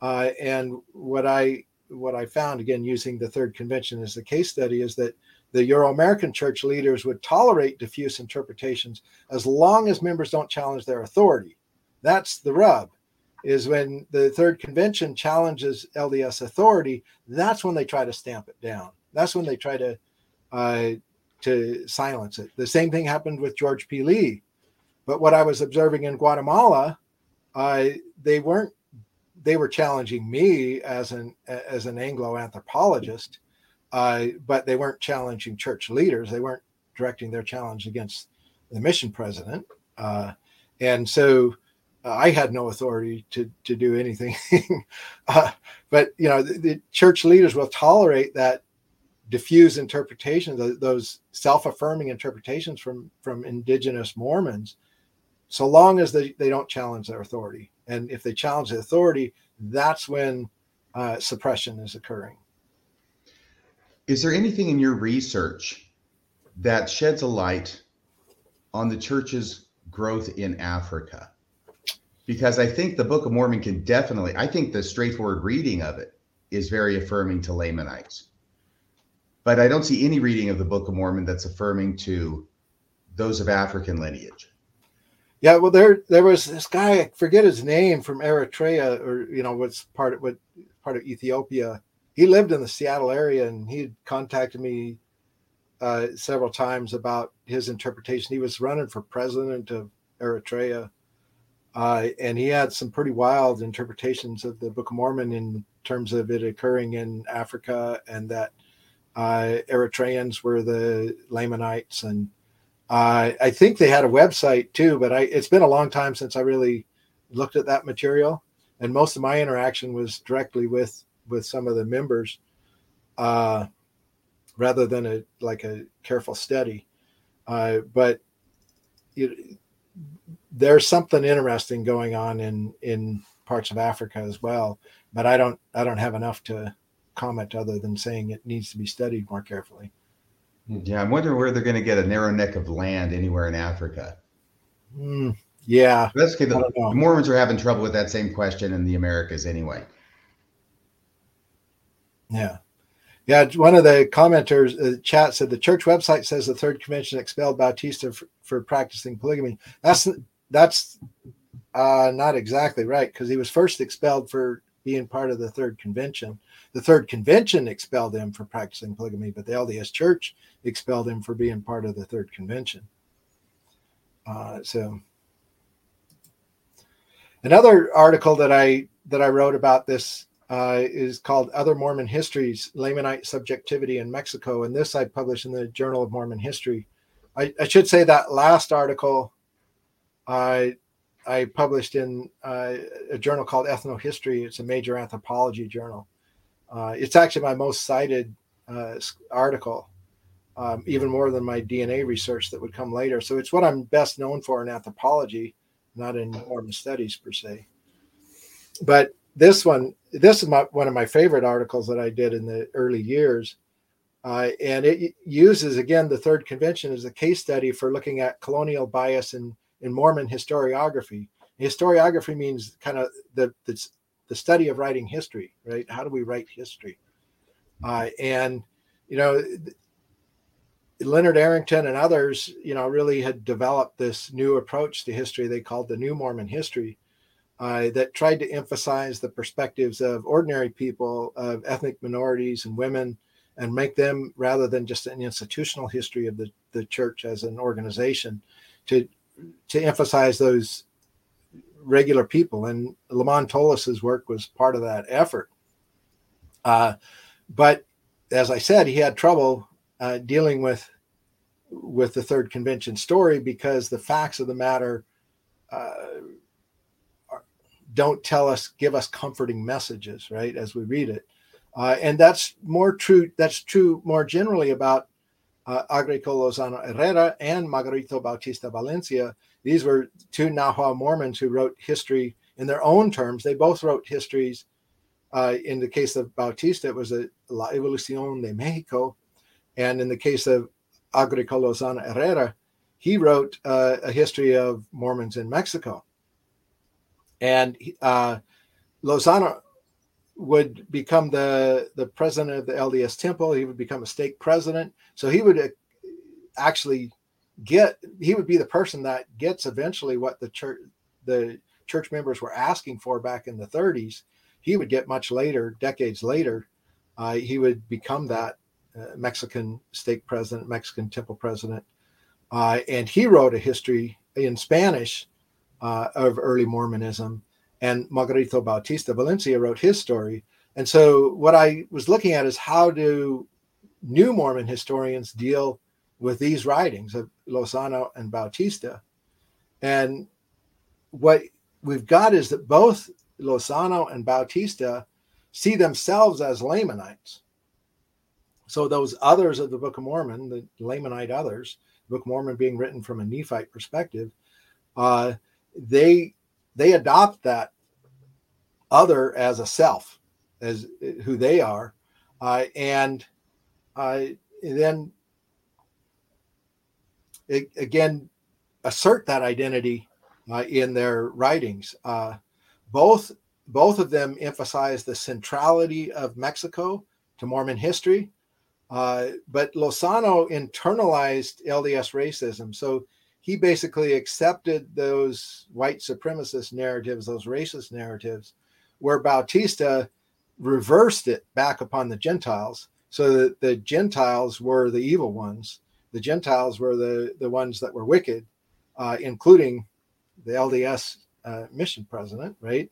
Uh, and what I what I found again using the third convention as the case study is that the Euro American church leaders would tolerate diffuse interpretations as long as members don't challenge their authority. That's the rub is when the third convention challenges LDS authority, that's when they try to stamp it down. That's when they try to uh, to silence it. The same thing happened with George P. Lee. But what I was observing in Guatemala, uh, they weren't they were challenging me as an as an Anglo anthropologist, uh, but they weren't challenging church leaders. They weren't directing their challenge against the mission president, uh, and so uh, I had no authority to to do anything. uh, but you know, the, the, church leaders will tolerate that diffuse interpretations, those self-affirming interpretations from from indigenous Mormons, so long as they, they don't challenge their authority. And if they challenge the authority, that's when uh, suppression is occurring. Is there anything in your research that sheds a light on the church's growth in Africa? Because I think the Book of Mormon can definitely, I think the straightforward reading of it is very affirming to Lamanites. But I don't see any reading of the Book of Mormon that's affirming to those of African lineage. Yeah, well, there there was this guy, I forget his name, from Eritrea, or you know, what's part of what part of Ethiopia. He lived in the Seattle area, and he contacted me uh, several times about his interpretation. He was running for president of Eritrea, uh, and he had some pretty wild interpretations of the Book of Mormon in terms of it occurring in Africa, and that uh, Eritreans were the Lamanites and uh, I think they had a website too, but I, it's been a long time since I really looked at that material. And most of my interaction was directly with with some of the members, uh, rather than a like a careful study. Uh, but there's something interesting going on in in parts of Africa as well. But I don't I don't have enough to comment other than saying it needs to be studied more carefully. Yeah, I'm wondering where they're going to get a narrow neck of land anywhere in Africa. Mm, yeah, that's okay. The, the Mormons are having trouble with that same question in the Americas anyway. Yeah, yeah. One of the commenters, uh, chat said the church website says the third convention expelled Bautista for, for practicing polygamy. That's that's uh, not exactly right because he was first expelled for being part of the third convention. The third convention expelled him for practicing polygamy, but the LDS Church expelled him for being part of the third convention. Uh, so, another article that I that I wrote about this uh, is called "Other Mormon Histories: Lamanite Subjectivity in Mexico," and this I published in the Journal of Mormon History. I, I should say that last article, I I published in uh, a journal called Ethnohistory. It's a major anthropology journal. Uh, it's actually my most cited uh, article, um, even more than my DNA research that would come later. So it's what I'm best known for in anthropology, not in Mormon studies per se. But this one, this is my, one of my favorite articles that I did in the early years. Uh, and it uses again the third convention as a case study for looking at colonial bias in, in Mormon historiography. Historiography means kind of the, the, the study of writing history, right? How do we write history? Uh, and you know, Leonard Arrington and others, you know, really had developed this new approach to history they called the New Mormon History, uh, that tried to emphasize the perspectives of ordinary people, of ethnic minorities and women, and make them rather than just an institutional history of the, the church as an organization, to to emphasize those regular people. And LaMond Tullis's work was part of that effort. Uh, but as I said, he had trouble uh, dealing with with the third convention story because the facts of the matter uh, don't tell us, give us comforting messages, right, as we read it. Uh, and that's more true. That's true more generally about uh, Agricol Lozano Herrera and Margarito Bautista Valencia. These were two Nahua Mormons who wrote history in their own terms. They both wrote histories. Uh, in the case of Bautista, it was a La Evolución de Mexico. And in the case of Agricol Lozano Herrera, he wrote uh, a history of Mormons in Mexico. And uh, Lozano would become the the president of the LDS Temple. He would become a stake president. So he would uh, actually get he would be the person that gets eventually what the church the church members were asking for back in the 30s. He would get much later, decades later. Uh, he would become that uh, Mexican stake president, Mexican temple president, uh, and he wrote a history in Spanish uh, of early Mormonism and Margarito Bautista Valencia wrote his story. And so, what I was looking at is how do new Mormon historians deal with these writings of Lozano and Bautista? And what we've got is that both Lozano and Bautista see themselves as Lamanites. So, those others of the Book of Mormon, the Lamanite others, the Book of Mormon being written from a Nephite perspective, uh, they they adopt that other as a self, as who they are, uh, and uh, then again assert that identity uh, in their writings. Uh, both both of them emphasize the centrality of Mexico to Mormon history, uh, but Lozano internalized LDS racism. So he basically accepted those white supremacist narratives, those racist narratives, where Bautista reversed it back upon the Gentiles, so that the Gentiles were the evil ones. The Gentiles were the, the ones that were wicked, uh, including the LDS uh, mission president, right?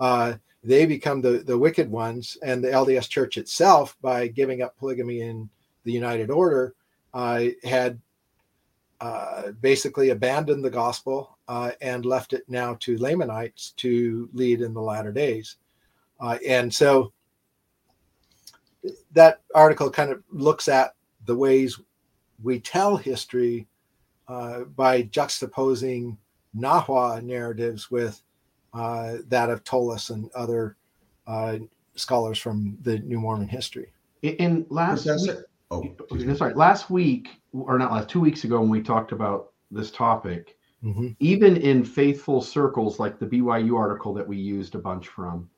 Uh, they become the, the wicked ones, and the LDS church itself, by giving up polygamy in the United Order, uh, had uh, basically abandoned the gospel uh, and left it now to Lamanites to lead in the latter days. And so that article kind of looks at the ways we tell history uh, by juxtaposing Nahua narratives with uh, that of Tullis and other scholars from the New Mormon history. In last week, oh, sorry, last week or not last two weeks ago when we talked about this topic, mm-hmm. even in faithful circles like the BYU article that we used a bunch from,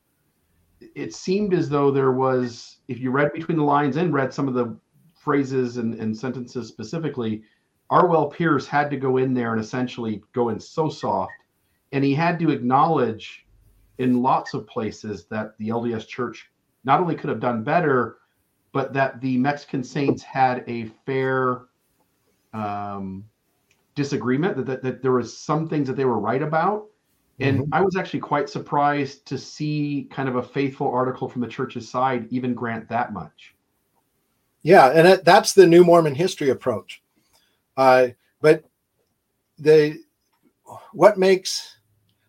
it seemed as though there was, if you read between the lines and read some of the phrases and, and sentences specifically, Arwell Pierce had to go in there and essentially go in so soft. And he had to acknowledge in lots of places that the LDS church not only could have done better, but that the Mexican saints had a fair um, disagreement that, that, that there was some things that they were right about and mm-hmm. i was actually quite surprised to see kind of a faithful article from the church's side even grant that much yeah and it, that's the new mormon history approach uh, but the what makes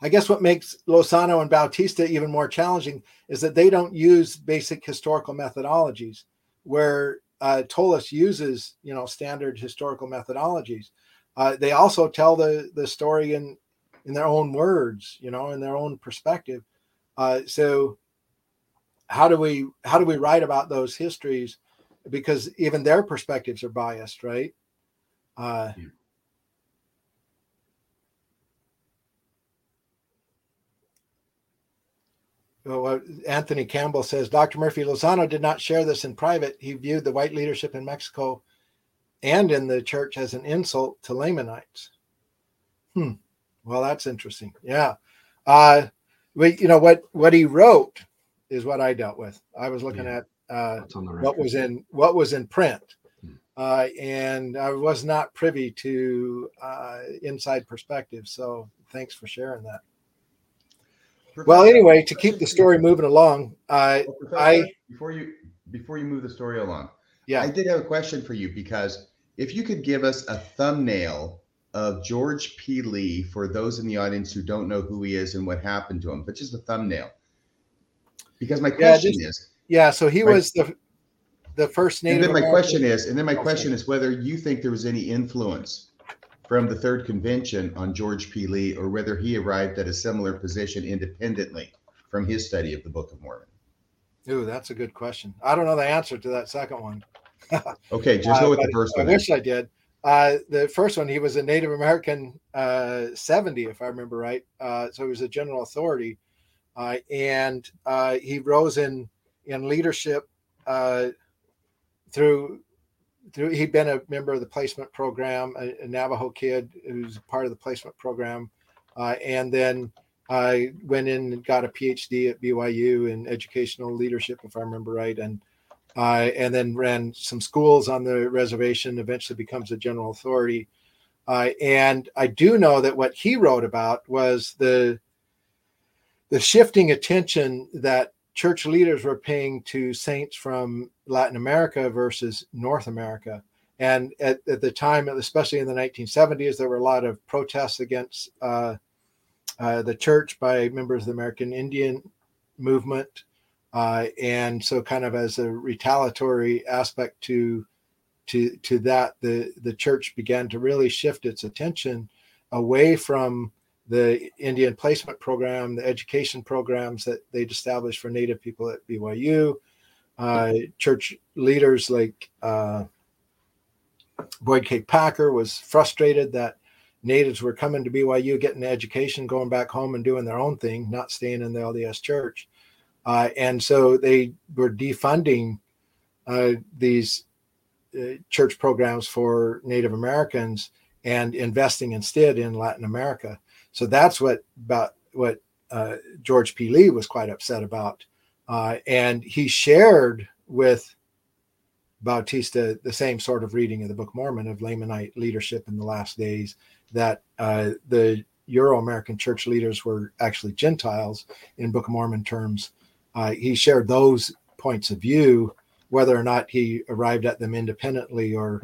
I guess what makes Lozano and Bautista even more challenging is that they don't use basic historical methodologies, where uh, uses, you know, standard historical methodologies. Uh, they also tell the the story in in their own words, you know, in their own perspective. Uh, so, how do we how do we write about those histories? Because even their perspectives are biased, right? Uh, Yeah. Well, Anthony Campbell says Dr. Murphy Lozano did not share this in private. He viewed the white leadership in Mexico and in the church as an insult to Lamanites. Hmm. Well, that's interesting. Yeah. Uh, we, you know what what he wrote is what I dealt with. I was looking Yeah. at uh, on the what was in what was in print, Hmm. uh, and I was not privy to uh, inside perspective. So thanks for sharing that. Well, anyway, to keep the story moving along, uh, Well, I- before you before you move the story along, yeah, I did have a question for you because if you could give us a thumbnail of George P. Lee for those in the audience who don't know who he is and what happened to him, but just a thumbnail. Because my Yeah, question just- is, yeah. So he Right. was the the first and then my American- question is, and then my question is whether you think there was any influence from the third convention on George P. Lee, or whether he arrived at a similar position independently from his study of the Book of Mormon. Ooh, that's a good question. I don't know the answer to that second one. Okay, just Uh, go with the first I one. then. wish I did. Uh, the first one, he was a Native American uh, 70, if I remember right. Uh, so he was a general authority, uh, and uh, he rose in in leadership uh, through through. He'd been a member of the placement program, a, a Navajo kid who's part of the placement program, uh, and then I went in and got a PhD at BYU in educational leadership, if I remember right, and uh, and then ran some schools on the reservation. Eventually, becomes a general authority. Uh, and I do know that what he wrote about was the the shifting attention that church leaders were paying to saints from Latin America versus North America. And at, at the time, especially in the 1970s, there were a lot of protests against uh, uh, the church by members of the American Indian movement. Uh, and so, kind of as a retaliatory aspect to to to that, the the church began to really shift its attention away from the Indian placement program, the education programs that they'd established for Native people at BYU. Uh, church leaders like uh, Boyd K. Packer was frustrated that natives were coming to BYU, getting an education, going back home and doing their own thing, not staying in the LDS church. Uh, and so they were defunding uh, these uh, church programs for Native Americans and investing instead in Latin America. So that's what about what uh, George P. Lee was quite upset about, uh, and he shared with Bautista the same sort of reading of the Book of Mormon of Lamanite leadership in the last days. That uh, the Euro American church leaders were actually Gentiles in Book of Mormon terms. Uh, he shared those points of view, whether or not he arrived at them independently or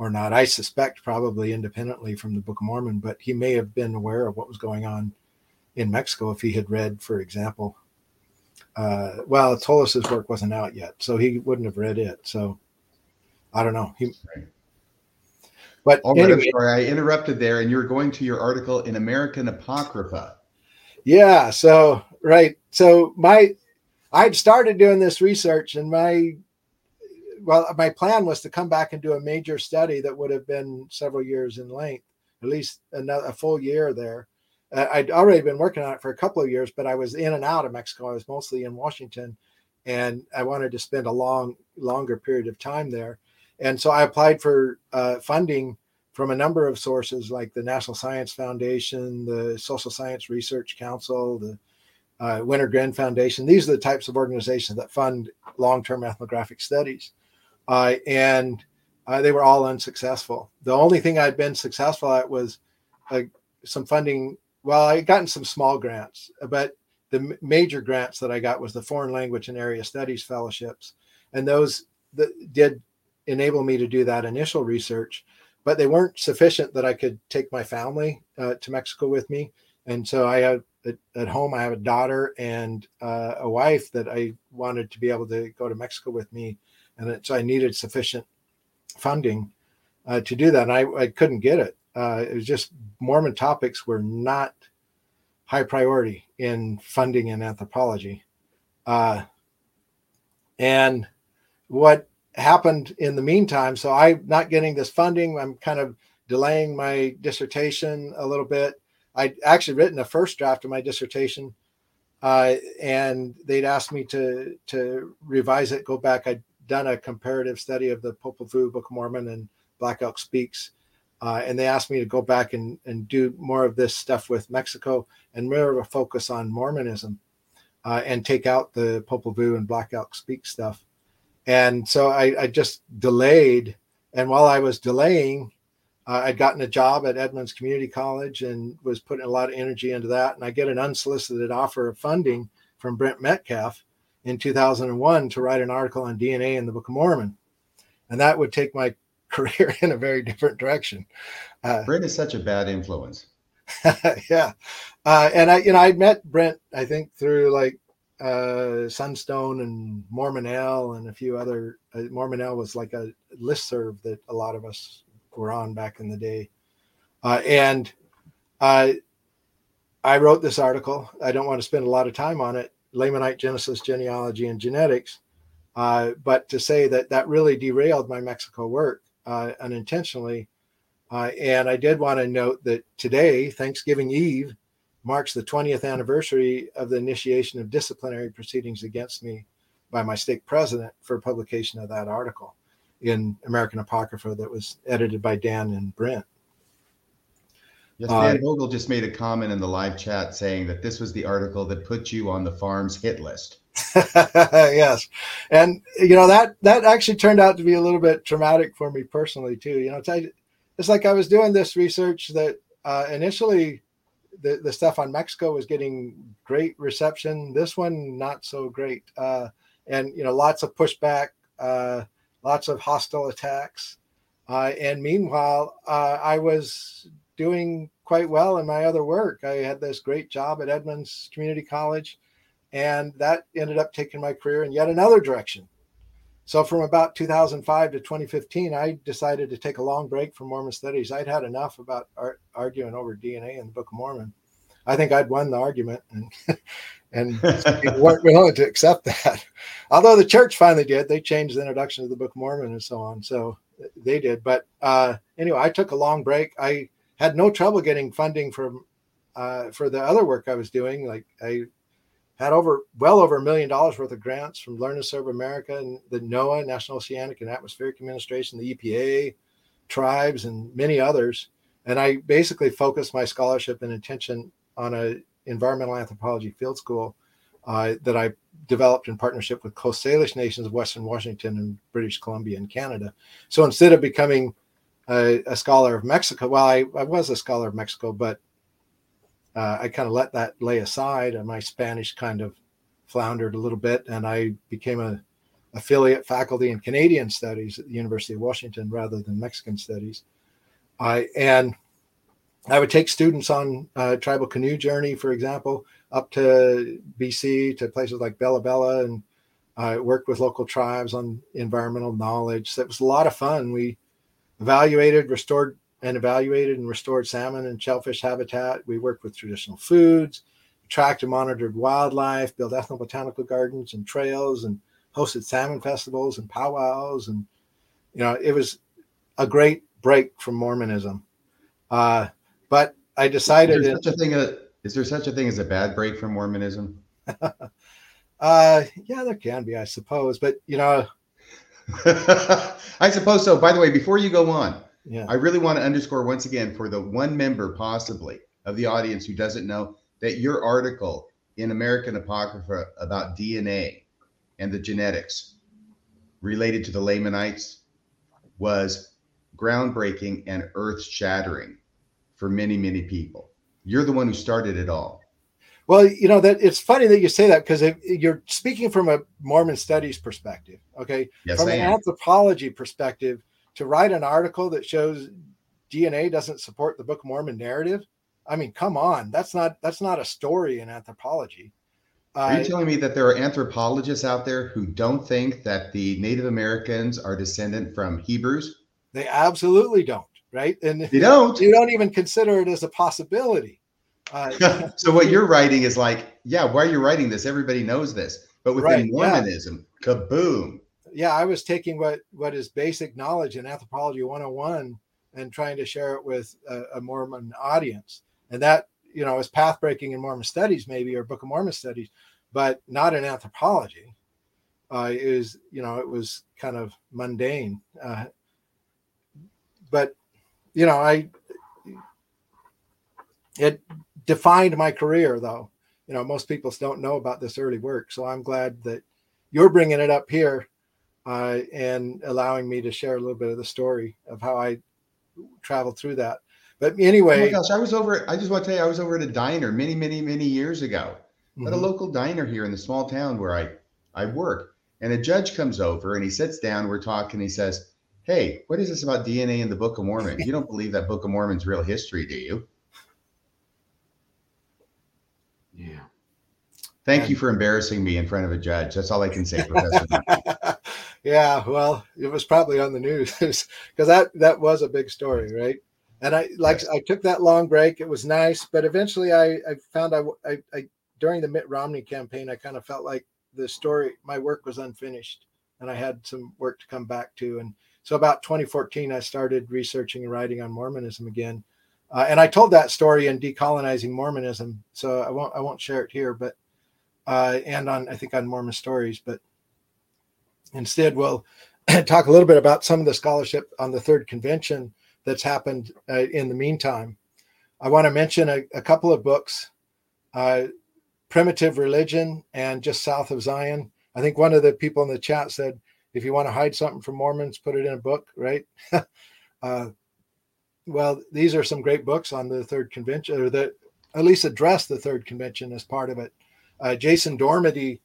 or not. I suspect probably independently from the Book of Mormon, but he may have been aware of what was going on in Mexico if he had read, for example. Uh, well, Tullis's work wasn't out yet, so he wouldn't have read it. So I don't know. He, but All right, I'm anyway, sorry, I interrupted there, and you're going to your article in American Apocrypha. yeah. So right. So my, I'd started doing this research, and my, well, my plan was to come back and do a major study that would have been several years in length, at least another a full year there. Uh, I'd already been working on it for a couple of years, but I was in and out of Mexico. I was mostly in Washington, and I wanted to spend a long, longer period of time there. And so I applied for uh, funding from a number of sources, like the National Science Foundation, the Social Science Research Council, the uh, Wenner-Gren Foundation. These are the types of organizations that fund long-term ethnographic studies, uh, and uh, they were all unsuccessful. The only thing I'd been successful at was uh, some funding. Well, I'd gotten some small grants, but the major grants that I got was the Foreign Language and Area Studies fellowships, and those that did enable me to do that initial research, but they weren't sufficient that I could take my family uh, to Mexico with me and so I have at, at home I have a daughter and uh, a wife that I wanted to be able to go to Mexico with me, and so I needed sufficient funding uh, to do that, and I, I couldn't get it. Uh, it was just Mormon topics were not high priority in funding in anthropology. Uh, and what happened in the meantime, so I'm not getting this funding. I'm kind of delaying my dissertation a little bit. I'd actually written a first draft of my dissertation, uh, and they'd asked me to to revise it, go back. I'd done a comparative study of the Popol Book of Mormon, and Black Elk Speaks, uh, and they asked me to go back and, and do more of this stuff with Mexico and more of a focus on Mormonism uh, and take out the Popol Vuh and Black Elk Speak stuff. And so I, I just delayed. And while I was delaying, uh, I'd gotten a job at Edmonds Community College and was putting a lot of energy into that. And I get an unsolicited offer of funding from Brent Metcalfe in 2001 to write an article on DNA in the Book of Mormon. And that would take my career in a very different direction. Uh, Brent is such a bad influence. yeah, uh, and I, you know, I met Brent. I think through like uh, Sunstone and Mormon-L and a few other. Uh, Mormon-L was like a list serve that a lot of us were on back in the day, uh, and uh, I wrote this article. I don't want to spend a lot of time on it. Lamanite Genesis, genealogy, and genetics. Uh, but to say that that really derailed my Mexico work uh, unintentionally. Uh, and I did want to note that today, Thanksgiving Eve, marks the 20th anniversary of the initiation of disciplinary proceedings against me by my stake president for publication of that article in American Apocrypha that was edited by Dan and Brent. Yes, Dan uh, Vogel just made a comment in the live chat saying that this was the article that put you on the FARMS hit list. yes, and you know that that actually turned out to be a little bit traumatic for me personally too. You know, it's, it's like I was doing this research that uh, initially the the stuff on Mexico was getting great reception. This one not so great, uh, and you know lots of pushback, uh, lots of hostile attacks, uh, and meanwhile uh, I was doing quite well in my other work. I had this great job at Edmonds Community College and that ended up taking my career in yet another direction. So from about 2005 to 2015, I decided to take a long break from Mormon studies. I'd had enough about ar- arguing over DNA in the Book of Mormon. I think I'd won the argument, and and people weren't willing to accept that. Although the church finally did, they changed the introduction of the Book of Mormon and so on. So they did. But uh, anyway, I took a long break. I had no trouble getting funding from uh, for the other work I was doing. Like I had over well over a million dollars worth of grants from Learn and Serve America and the NOAA, National Oceanic and Atmospheric Administration, the EPA, tribes, and many others. And I basically focused my scholarship and attention on a environmental anthropology field school uh, that I developed in partnership with Coast Salish nations of Western Washington and British Columbia and Canada. So instead of becoming a, a scholar of Mexico, well, I, I was a scholar of Mexico, but uh, I kind of let that lay aside, and my Spanish kind of floundered a little bit, and I became a affiliate faculty in Canadian studies at the University of Washington rather than Mexican studies. I and I would take students on a tribal canoe journey, for example, up to BC to places like Bella Bella, and I worked with local tribes on environmental knowledge. So it was a lot of fun. We evaluated, restored and evaluated and restored salmon and shellfish habitat. We worked with traditional foods, tracked and monitored wildlife, built ethnobotanical gardens and trails, and hosted salmon festivals and powwows. And, you know, it was a great break from Mormonism. Uh, but I decided. Is there, such a thing a, is there such a thing as a bad break from Mormonism? uh, yeah, there can be, I suppose. But, you know. I suppose so. By the way, before you go on, yeah. I really want to underscore once again for the one member possibly of the audience who doesn't know that your article in American Apocrypha about DNA and the genetics related to the Lamanites was groundbreaking and earth shattering for many, many people. You're the one who started it all. Well, you know that it's funny that you say that because you're speaking from a Mormon studies perspective. Okay, yes, from I an am. anthropology perspective, to write an article that shows DNA doesn't support the Book of Mormon narrative, I mean, come on, that's not that's not a story in anthropology. Are you Uh, telling me that there are anthropologists out there who don't think that the Native Americans are descendant from Hebrews? they absolutely don't, right? And They don't. you don't even consider it as a possibility. Uh, so what you're writing is like, yeah, why are you writing this? Everybody knows this. But within Right, yeah. Mormonism, kaboom. yeah, I was taking what what is basic knowledge in anthropology 101 and trying to share it with a, a Mormon audience, and that you know is path breaking in Mormon studies maybe or Book of Mormon studies, but not in anthropology. Uh, is you know it was kind of mundane, uh, but you know I it defined my career though. You know most people don't know about this early work, so I'm glad that you're bringing it up here uh, and allowing me to share a little bit of the story of how I traveled through that. But anyway, Oh my anyway, gosh, I was over. I just want to tell you, I was over at a diner many, many, many years ago. At a mhm, local diner here in the small town where I I work, and a judge comes over and he sits down. We're talking. He says, "Hey, what is this about DNA in the Book of Mormon? You don't believe that Book of Mormon's real history, do you?" Yeah. Thank you for embarrassing me in front of a judge. That's all I can say, Professor. yeah, well, it was probably on the news because that that was a big story, right? And I like. I took that long break. It was nice, but eventually I I found I, I, I during the Mitt Romney campaign I kind of felt like the story my work was unfinished and I had some work to come back to. And so about 2014 I started researching and writing on Mormonism again. Uh, and I told that story in decolonizing Mormonism, so I won't I won't share it here, but uh, and on I think on Mormon stories, but instead we'll talk a little bit about some of the scholarship on the third convention that's happened uh, in the meantime. I want to mention a, a couple of books, uh, Primitive Religion and Just South of Zion. I think one of the people in the chat said, if you want to hide something from Mormons, put it in a book, right? well, these are some great books on the third convention, or that at least address the third convention as part of it. Uh, Jason Dormady,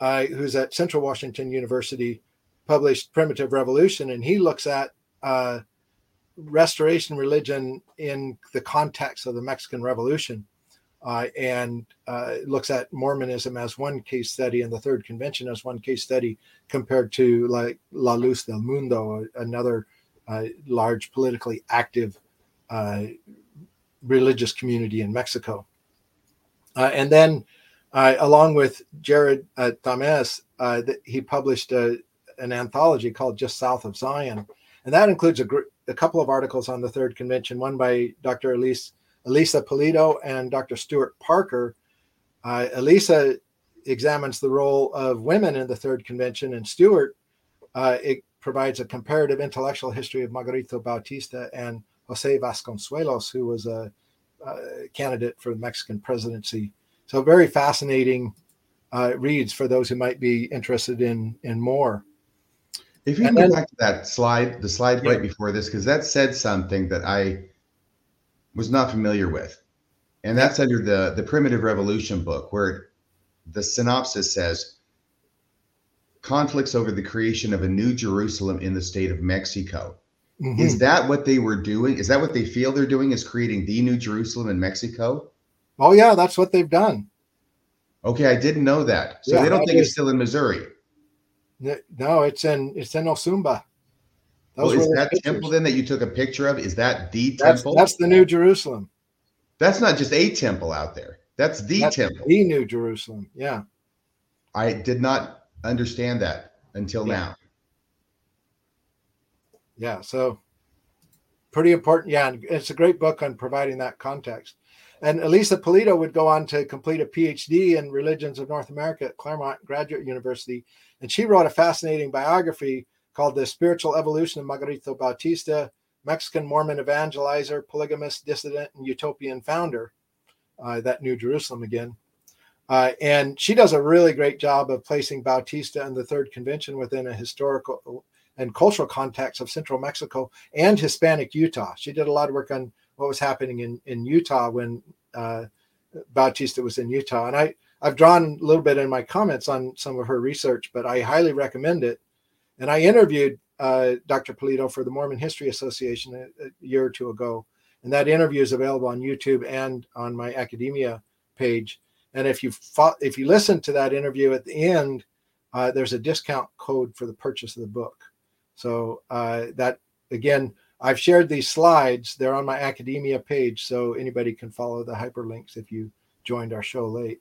uh, who's at Central Washington University, published Primitive Revolution, and he looks at uh, restoration religion in the context of the Mexican Revolution, uh, and uh, looks at Mormonism as one case study and the Third Convention as one case study compared to like La Luz del Mundo, another uh, large politically active religious community in Mexico. Uh, and then, uh, along with Jared uh, uh, th- he published an anthology called Just South of Zion. And that includes a, gr- a couple of articles on the Third Convention, one by Dr. Elise, Elisa Pulido and Dr. Stuart Parker. Uh, Elisa examines the role of women in the Third Convention, and Stuart uh, it provides a comparative intellectual history of Margarito Bautista and Jose Vasconcelos, who was a, uh candidate for the Mexican presidency. So very fascinating uh, reads for those who might be interested in in more. If you And go then- back to that slide, the slide Yeah. right before this, because that said something that I was not familiar with, and that's under the the Primitive Revolution book, where the synopsis says conflicts over the creation of a new Jerusalem in the state of Mexico. Mhm. Is that what they were doing? Is that what they feel they're doing? Is creating the new Jerusalem in Mexico? Oh yeah, that's what they've done. Okay, I didn't know that. So Yeah, they don't think is- it's still in Missouri. No, it's in it's in Ozumba. Well, is that pictures. temple then that you took a picture of? Is that the That's temple? that's the New Jerusalem. That's not just a temple out there. That's the That's temple. The New Jerusalem. Yeah. I did not understand that until Yeah. now. Yeah. So pretty important. Yeah. and It's a great book on providing that context. And Elisa Pulido would go on to complete a PhD in religions of North America at Claremont Graduate University. And she wrote a fascinating biography called The Spiritual Evolution of Margarito Bautista, Mexican Mormon evangelizer, polygamist, dissident, and utopian founder. Uh, that New Jerusalem again. Uh, and she does a really great job of placing Bautista and the Third Convention within a historical and cultural context of Central Mexico and Hispanic Utah. She did a lot of work on what was happening in, in Utah when uh, Bautista was in Utah. And I, I've drawn a little bit in my comments on some of her research, but I highly recommend it. And I interviewed uh, Dr. Pulido for the Mormon History Association a, a year or two ago. And that interview is available on YouTube and on my academia page. And if you if you listen to that interview at the end, uh, there's a discount code for the purchase of the book. So uh, that again, I've shared these slides. They're on my academia page, so anybody can follow the hyperlinks if you joined our show late.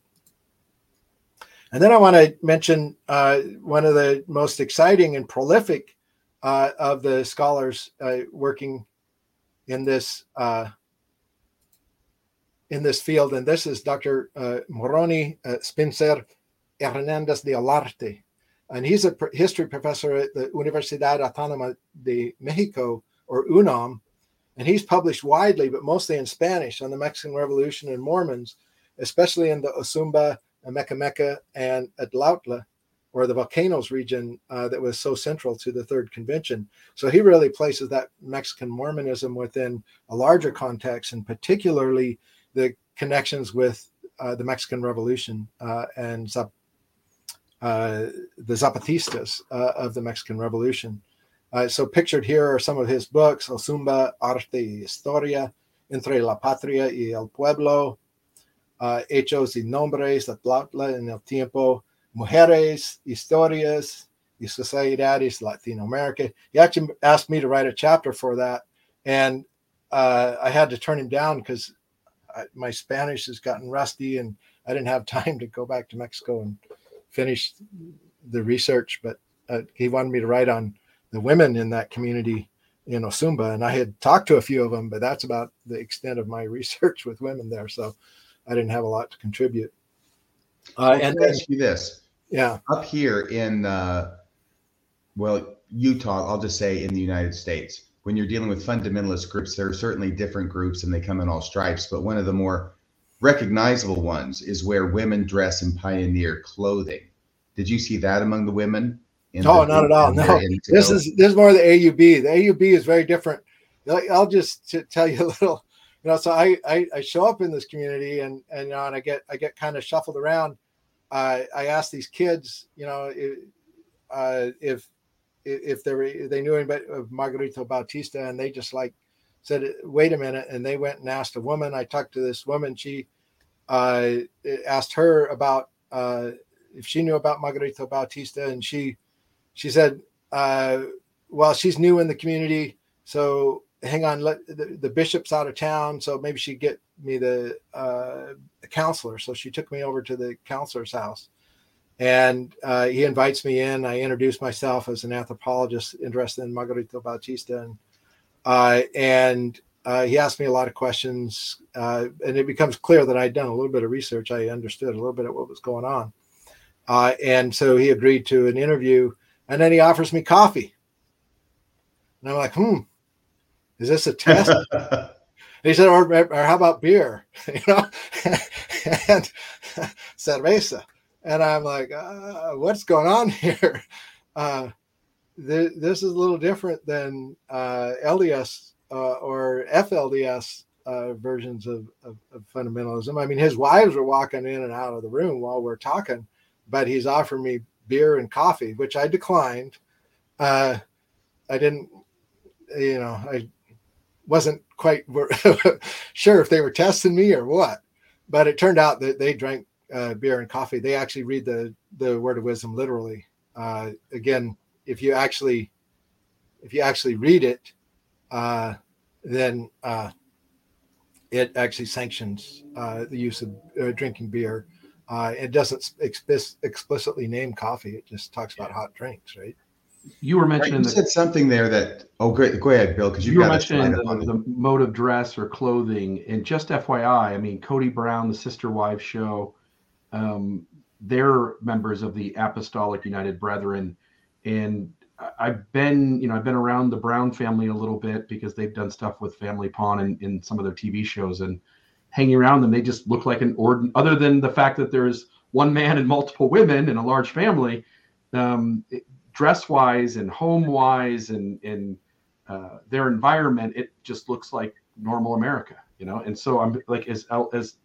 And then I want to mention uh, one of the most exciting and prolific uh, of the scholars uh, working in this uh, in this field, and this is Dr. Uh, Moroni Spencer Hernandez de Olarte, and he's a history professor at the Universidad Autónoma de Mexico or UNAM, and he's published widely, but mostly in Spanish, on the Mexican Revolution and Mormons, especially in the Ozumba, Mecameca, and Atlautla, or the volcanoes region uh, that was so central to the Third Convention. So he really places that Mexican Mormonism within a larger context, and particularly the connections with uh, the Mexican Revolution uh, and uh, the Zapatistas uh, of the Mexican Revolution. Uh, so pictured here are some of his books, Ozumba, Arte y Historia, Entre la Patria y el Pueblo, uh, Hechos y Nombres, La Atlautla en el Tiempo, Mujeres, Historias y Sociedades Latinoamerica. He actually asked me to write a chapter for that, and uh, I had to turn him down because my Spanish has gotten rusty, and I didn't have time to go back to Mexico and finish the research. But uh, he wanted me to write on the women in that community in Ozumba, and I had talked to a few of them, but that's about the extent of my research with women there. So I didn't have a lot to contribute. Uh, and ask you this, yeah, up here in uh, well Utah, I'll just say in the United States, when you're dealing with fundamentalist groups, there are certainly different groups, and they come in all stripes. But one of the more recognizable ones is where women dress in pioneer clothing. Did you see that among the women? no, not at all. No, this is this is more the AUB. The AUB is very different. I'll just t- tell you a little. You know, so I, I, I show up in this community and and, you know, and I get I get kind of shuffled around. Uh, I ask these kids, you know, if, uh, if if they were, if they knew anybody of Margarito Bautista, and they just like said, "Wait a minute," and they went and asked a woman. I talked to this woman. She uh, asked her about uh, if she knew about Margarito Bautista, and she she said, uh, "Well, she's new in the community, so hang on. Let the, the bishop's out of town, so maybe she'd get me the, uh, the counselor." So she took me over to the counselor's house, and uh, he invites me in. I introduce myself as an anthropologist interested in Margarito Bautista, and uh, and uh, he asked me a lot of questions, uh, and it becomes clear that I'd done a little bit of research. I understood a little bit of what was going on, uh, and so he agreed to an interview and then he offers me coffee. And I'm like, hmm, is this a test? he said, or, or how about beer? you know, and cerveza. And I'm like, uh, what's going on here? Uh, th- this is a little different than uh, LDS uh, or FLDS uh, versions of, of, of, fundamentalism. I mean, his wives were walking in and out of the room while we're talking, but he's offering me beer and coffee, which I declined. Uh, I didn't, you know, I wasn't quite sure if they were testing me or what, but it turned out that they drank uh, beer and coffee. They actually read the the word of wisdom literally. Uh, again, if you actually if you actually read it, uh, then uh, it actually sanctions uh, the use of uh, drinking beer uh, it doesn't explicitly name coffee. It just talks about hot drinks, right? You were mentioning right, you said something there that. Oh, great. Go ahead, Bill, because you, you were mentioning the, the mode of dress or clothing. And just FYI, I mean, Kody Brown, the Sister Wives show, um, they're members of the Apostolic United Brethren, and I've been, you know, I've been around the Brown family a little bit because they've done stuff with Family Pawn in, in some of their TV shows, and hanging around them, they just look like an ordinary, other than the fact that there's one man and multiple women in a large family, um, dress wise and home wise and, and uh, their environment, it just looks like normal America, you know? And so I'm like, as, as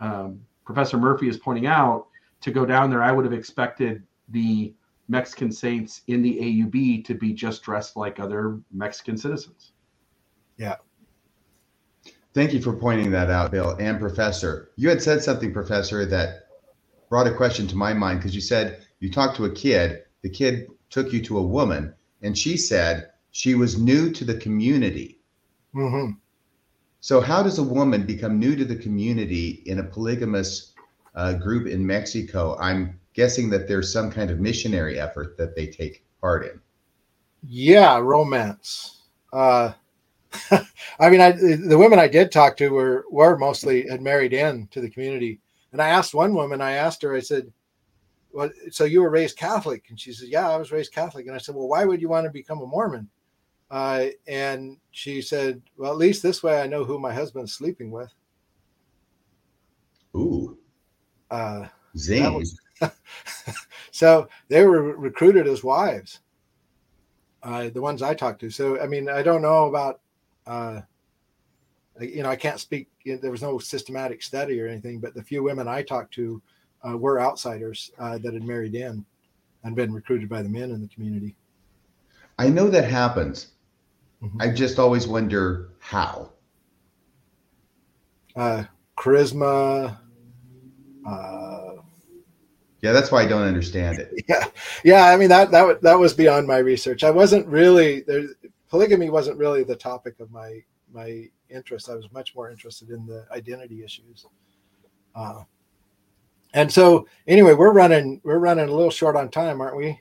um, Professor Murphy is pointing out, to go down there, I would have expected the Mexican saints in the AUB to be just dressed like other Mexican citizens. Yeah. Thank you for pointing that out, Bill and Professor. You had said something, Professor, that brought a question to my mind because you said you talked to a kid, the kid took you to a woman, and she said she was new to the community. Mm-hmm. So, how does a woman become new to the community in a polygamous uh, group in Mexico? I'm guessing that there's some kind of missionary effort that they take part in. Yeah, romance. Uh, I mean, I, the women I did talk to were were mostly had married in to the community. And I asked one woman, I asked her, I said, "Well, so you were raised Catholic?" And she said, "Yeah, I was raised Catholic." And I said, "Well, why would you want to become a Mormon?" Uh, and she said, "Well, at least this way, I know who my husband's sleeping with." Ooh, Uh, zing. was- so they were recruited as wives uh, the ones i talked to so i mean i don't know about uh, you know i can't speak there was no systematic study or anything but the few women i talked to uh, were outsiders uh, that had married in and been recruited by the men in the community I know that happens. Mhm. I just always wonder how. uh, charisma uh, Yeah, that's why I don't understand it. yeah yeah i mean that that that was beyond my research i wasn't really there polygamy wasn't really the topic of my my interest i was much more interested in the identity issues uh, and so anyway we're running we're running a little short on time aren't we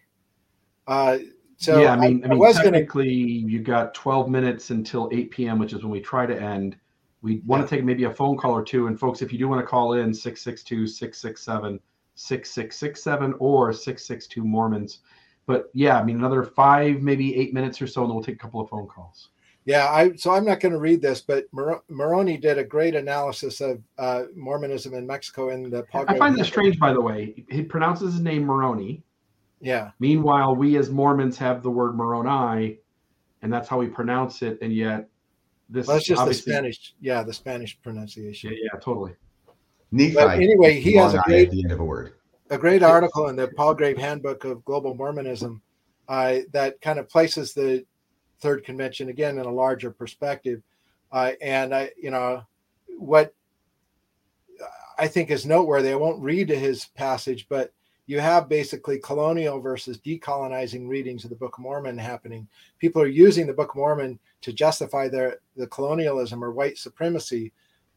uh so yeah, I mean, I, mean, was gonna technically, you got 12 minutes until 8 p.m., which is when we try to end. We want Yeah. to take maybe a phone call or two. And folks, if you do want to call in 662 667 6667 or 662 Mormons. But yeah, I mean, another five, maybe eight minutes or so, and we'll take a couple of phone calls. Yeah, I so I'm not going to read this, but Mar- Moroni did a great analysis of uh, Mormonism in Mexico in the. I find this Handbook. strange, by the way. He pronounces his name Moroni. Yeah, Meanwhile, we as Mormons have the word Moroni, and that's how we pronounce it. And yet, this well, it's just the Spanish. Yeah, the Spanish pronunciation. Yeah, yeah, totally. Nephi. But anyway, he has a great at the end of a word. a great article in the Palgrave Handbook of Global Mormonism uh, that kind of places the Third Convention again in a larger perspective. Uh, and I, you know, what I think is noteworthy. I won't read his passage, but you have basically colonial versus decolonizing readings of the Book of Mormon happening. People are using the Book of Mormon to justify their the colonialism or white supremacy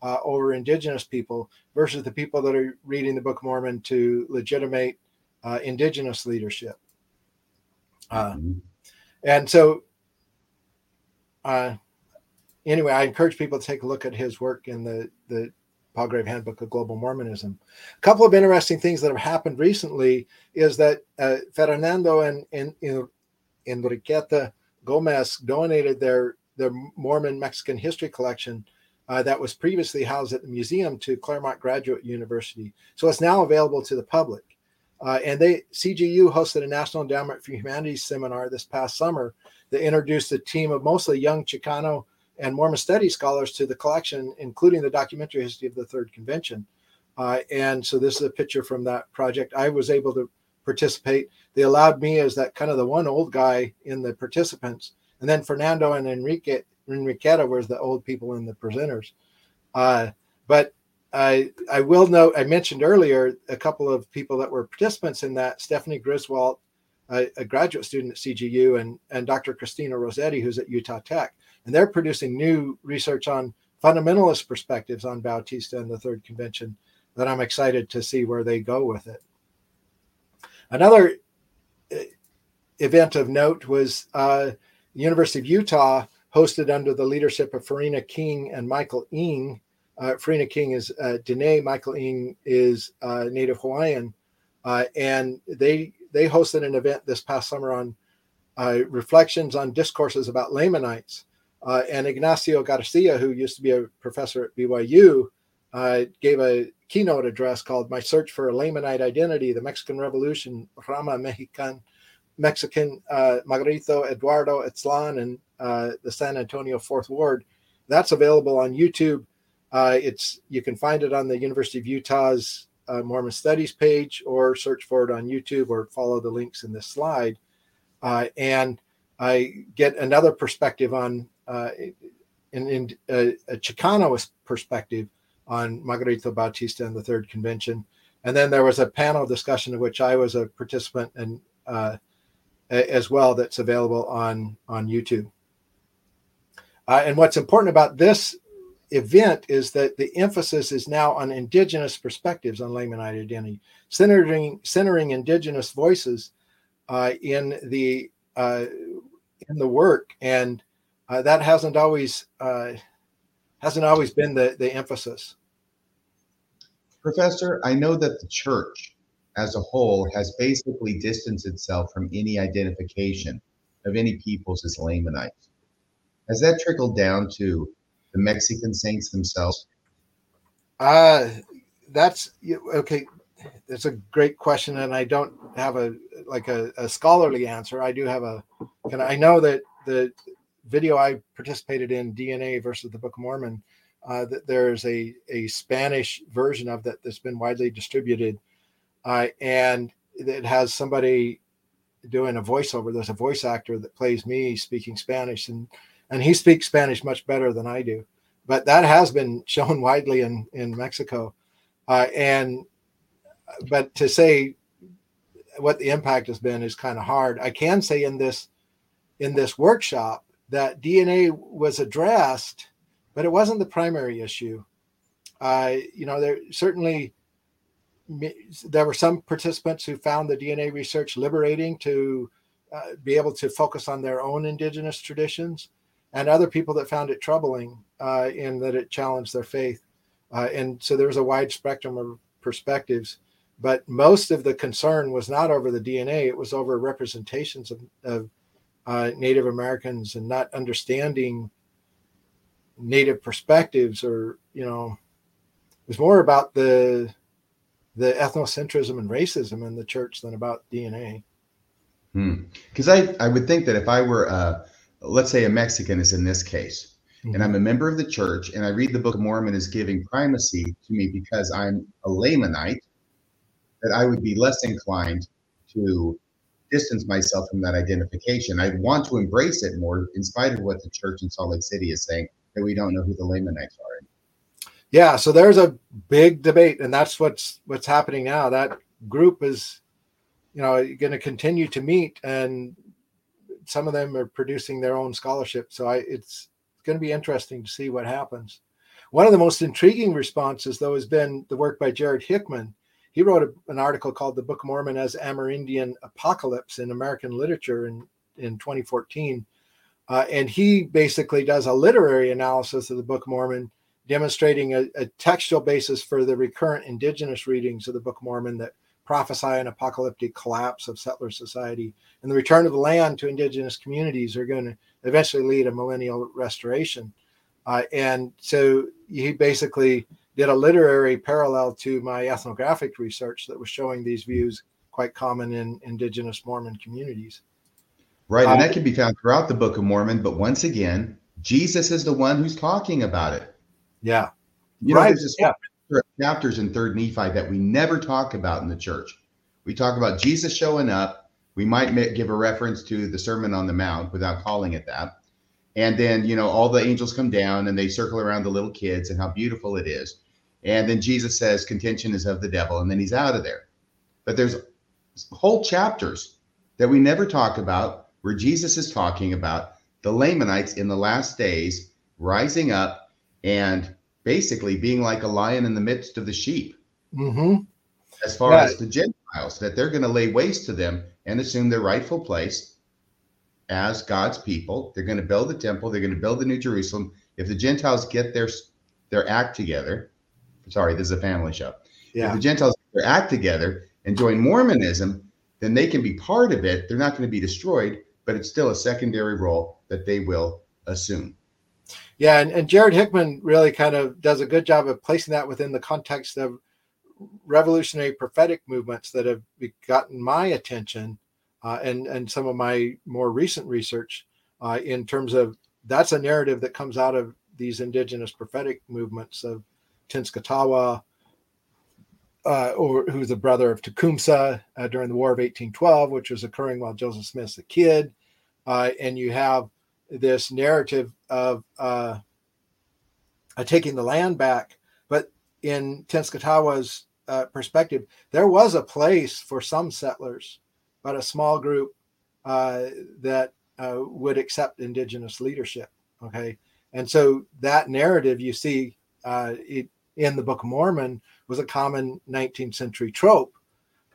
uh, over indigenous people versus the people that are reading the Book of Mormon to legitimate uh, indigenous leadership. Uh, Mhm. and so, uh, anyway, I encourage people to take a look at his work in the the Palgrave Handbook of Global Mormonism. A couple of interesting things that have happened recently is that uh, Fernando and, and, and Enriqueta Gomez donated their their Mormon Mexican history collection uh, that was previously housed at the museum to Claremont Graduate University. So it's now available to the public. Uh, and they CGU hosted a National Endowment for Humanities seminar this past summer that introduced a team of mostly young Chicano and Mormon studies scholars to the collection, including the documentary history of the Third Convention. Uh, and so this is a picture from that project. I was able to participate. They allowed me as that kind of the one old guy in the participants, and then Fernando and Enrique Enriqueta was the old people and the presenters. Uh, but I I will note I mentioned earlier a couple of people that were participants in that Stephanie Griswold, a, a graduate student at CGU, and and Dr. Cristina Rosetti, who's at Utah Tech, and they're producing new research on fundamentalist perspectives on Bautista and the Third Convention that I'm excited to see where they go with it. Another uh, event of note was uh, University of Utah hosted under the leadership of Farina King and Michael Ing. Uh, Farina King is uh, Dene, Michael Ing is uh, Native Hawaiian, uh, and they they hosted an event this past summer on uh, reflections on discourses about Lamanites. Uh, and Ignacio Garcia, who used to be a professor at BYU, gave a keynote address called "My Search for a Lamanite Identity: The Mexican Revolution, Rama Mexican, Mexican uh, Margarito Eduardo Aztlán, and uh, the San Antonio Fourth Ward." That's available on YouTube. Uh, it's you can find it on the University of Utah's uh, Mormon Studies page, or search for it on YouTube, or follow the links in this slide, uh, and I get another perspective on uh, in, in a, Chicano perspective on Margarito Bautista and the Third Convention. And then there was a panel discussion of which I was a participant and uh, as well that's available on on YouTube. Uh, and what's important about this event is that the emphasis is now on indigenous perspectives on Lamanite identity, centering centering indigenous voices uh, in the uh, in the work, and uh, that hasn't always uh, hasn't always been the the emphasis. Professor, I know that the church as a whole has basically distanced itself from any identification of any peoples as Lamanites. Has that trickled down to the Mexican saints themselves? Uh, that's okay. That's a great question, and I don't have a like a, a scholarly answer. I do have a. Can I know that the video I participated in, DNA versus the Book of Mormon, uh, that there's a a Spanish version of that that's been widely distributed, uh, and it has somebody doing a voiceover. There's a voice actor that plays me speaking Spanish, and and he speaks Spanish much better than I do. But that has been shown widely in in Mexico, uh, and but to say what the impact has been is kind of hard. I can say in this in this workshop that DNA was addressed, but it wasn't the primary issue. Uh, you know, there certainly there were some participants who found the DNA research liberating to uh, be able to focus on their own indigenous traditions and other people that found it troubling uh, in that it challenged their faith. Uh, and so there was a wide spectrum of perspectives. But most of the concern was not over the DNA, it was over representations of, of uh, Native Americans and not understanding Native perspectives, or, you know, it was more about the the ethnocentrism and racism in the church than about DNA. Because hmm. I, I would think that if I were uh, let's say a Mexican is in this case, mm-hmm. and I'm a member of the church, and I read the Book of Mormon as giving primacy to me because I'm a Lamanite, that I would be less inclined to distance myself from that identification. I'd want to embrace it more, in spite of what the church in Salt Lake City is saying that we don't know who the Lamanites are. Yeah, so there's a big debate, and that's what's what's happening now. That group is, you know, going to continue to meet, and some of them are producing their own scholarship. So I, it's going to be interesting to see what happens. One of the most intriguing responses, though, has been the work by Jared Hickman. He wrote a, an article called "The Book of Mormon as Amerindian Apocalypse in American Literature" in in 2014, uh, and he basically does a literary analysis of the Book of Mormon, demonstrating a, a textual basis for the recurrent indigenous readings of the Book of Mormon that prophesy an apocalyptic collapse of settler society and the return of the land to indigenous communities are going to eventually lead a millennial restoration. Uh, and so he basically did a literary parallel to my ethnographic research that was showing these views quite common in indigenous Mormon communities. Right, and that can be found throughout the Book of Mormon. But once again, Jesus is the one who's talking about it. Yeah, you know, right. There's yeah chapters in Third Nephi that we never talk about in the church. We talk about Jesus showing up. We might give a reference to the Sermon on the Mount without calling it that. And then, you know, all the angels come down and they circle around the little kids and how beautiful it is. And then Jesus says, contention is of the devil, and then he's out of there. But there's whole chapters that we never talk about where Jesus is talking about the Lamanites in the last days rising up and basically being like a lion in the midst of the sheep. Mm-hmm. As far as the Gentiles, that they're going to lay waste to them and assume their rightful place as God's people. They're going to build the temple. They're going to build the New Jerusalem. If the Gentiles get their their act together, sorry, this is a family show. Yeah. If the Gentiles get their act together and join Mormonism, then they can be part of it. They're not going to be destroyed, but it's still a secondary role that they will assume. Yeah, and, and Jared Hickman really kind of does a good job of placing that within the context of revolutionary prophetic movements that have gotten my attention uh, and and some of my more recent research uh, in terms of that's a narrative that comes out of these indigenous prophetic movements of Tenskwatawa, uh, or who's the brother of Tecumseh uh, during the War of 1812, which was occurring while Joseph Smith's a kid, uh, and you have this narrative of uh, uh, taking the land back. But in Tenskwatawa's uh, perspective, there was a place for some settlers, but a small group uh, that uh, would accept indigenous leadership. Okay, and so that narrative you see uh, it, in the Book of Mormon was a common 19th century trope,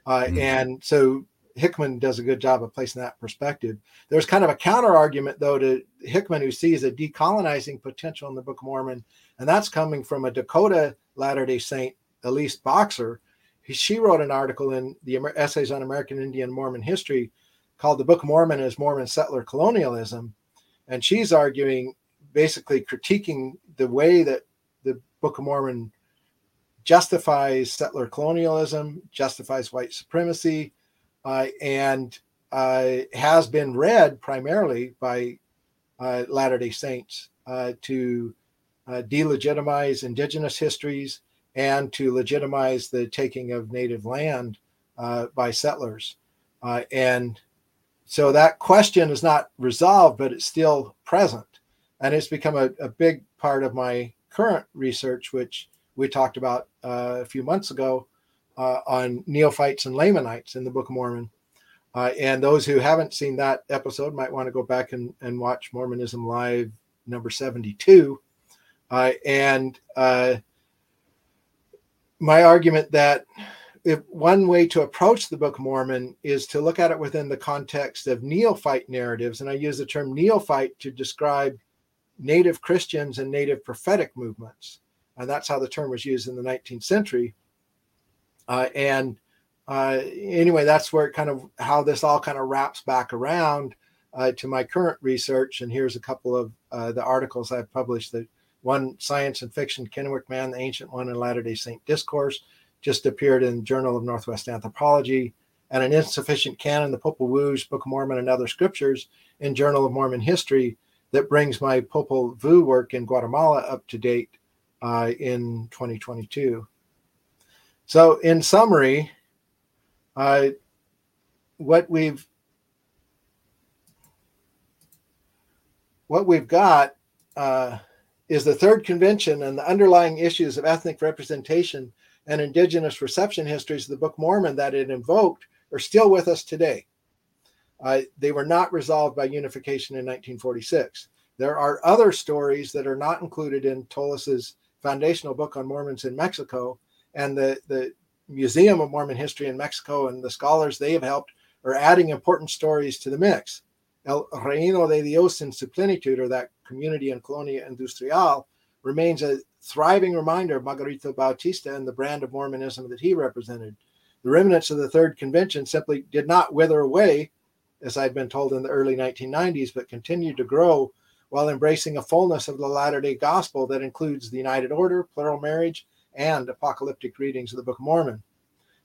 uh, mm-hmm. and so Hickman does a good job of placing that perspective. There's kind of a counter argument, though, to Hickman, who sees a decolonizing potential in the Book of Mormon, and that's coming from a Dakota Latter day Saint, Elise Boxer. She wrote an article in the Essays on American Indian Mormon History called The Book of Mormon as Mormon Settler Colonialism. And she's arguing, basically critiquing the way that the Book of Mormon justifies settler colonialism, justifies white supremacy, and uh, has been read primarily by uh, Latter day Saints uh, to uh, delegitimize indigenous histories and to legitimize the taking of native land uh, by settlers. and so that question is not resolved, but it's still present. And it's become a, a big part of my current research, which we talked about a few months ago uh, on neophytes and Lamanites in the Book of Mormon. Uh, and those who haven't seen that episode might want to go back and, and watch Mormonism Live number 72. Uh, and uh, my argument that if one way to approach the Book of Mormon is to look at it within the context of neophyte narratives, and I use the term neophyte to describe native Christians and native prophetic movements. And that's how the term was used in the 19th century. Uh, and uh, anyway, that's where it kind of how this all kind of wraps back around uh, to my current research. And here's a couple of uh, the articles I've published. The one, Science and Fiction, Kennewick Man, the Ancient One, and Latter day Saint Discourse, just appeared in Journal of Northwest Anthropology, and an insufficient canon, the Popol Vuh, Book of Mormon, and other scriptures in Journal of Mormon History that brings my Popol Vuh work in Guatemala up to date uh, in 2022. So, in summary, uh, what we've what we've got uh, is the third convention and the underlying issues of ethnic representation and indigenous reception histories of the Book Mormon that it invoked are still with us today. Uh, they were not resolved by unification in 1946. There are other stories that are not included in Tullis's foundational book on Mormons in Mexico and the, the Museum of Mormon History in Mexico and the scholars they have helped are adding important stories to the mix. El Reino de Dios in su or that community in Colonia Industrial, remains a thriving reminder of Margarito Bautista and the brand of Mormonism that he represented. The remnants of the Third Convention simply did not wither away, as I'd been told in the early 1990s, but continued to grow while embracing a fullness of the Latter day Gospel that includes the United Order, plural marriage, and apocalyptic readings of the Book of Mormon.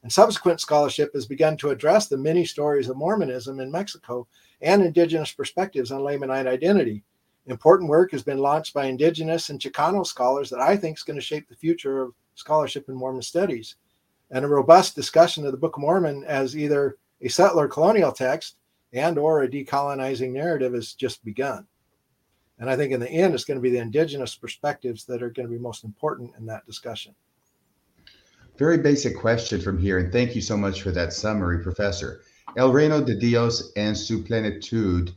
And subsequent scholarship has begun to address the many stories of Mormonism in Mexico and indigenous perspectives on Lamanite identity. Important work has been launched by indigenous and Chicano scholars that I think is going to shape the future of scholarship in Mormon studies. And a robust discussion of the Book of Mormon as either a settler colonial text and or a decolonizing narrative has just begun. And I think in the end, it's going to be the indigenous perspectives that are going to be most important in that discussion. Very basic question from here, and thank you so much for that summary, Professor. El Reino de Dios en su plenitud.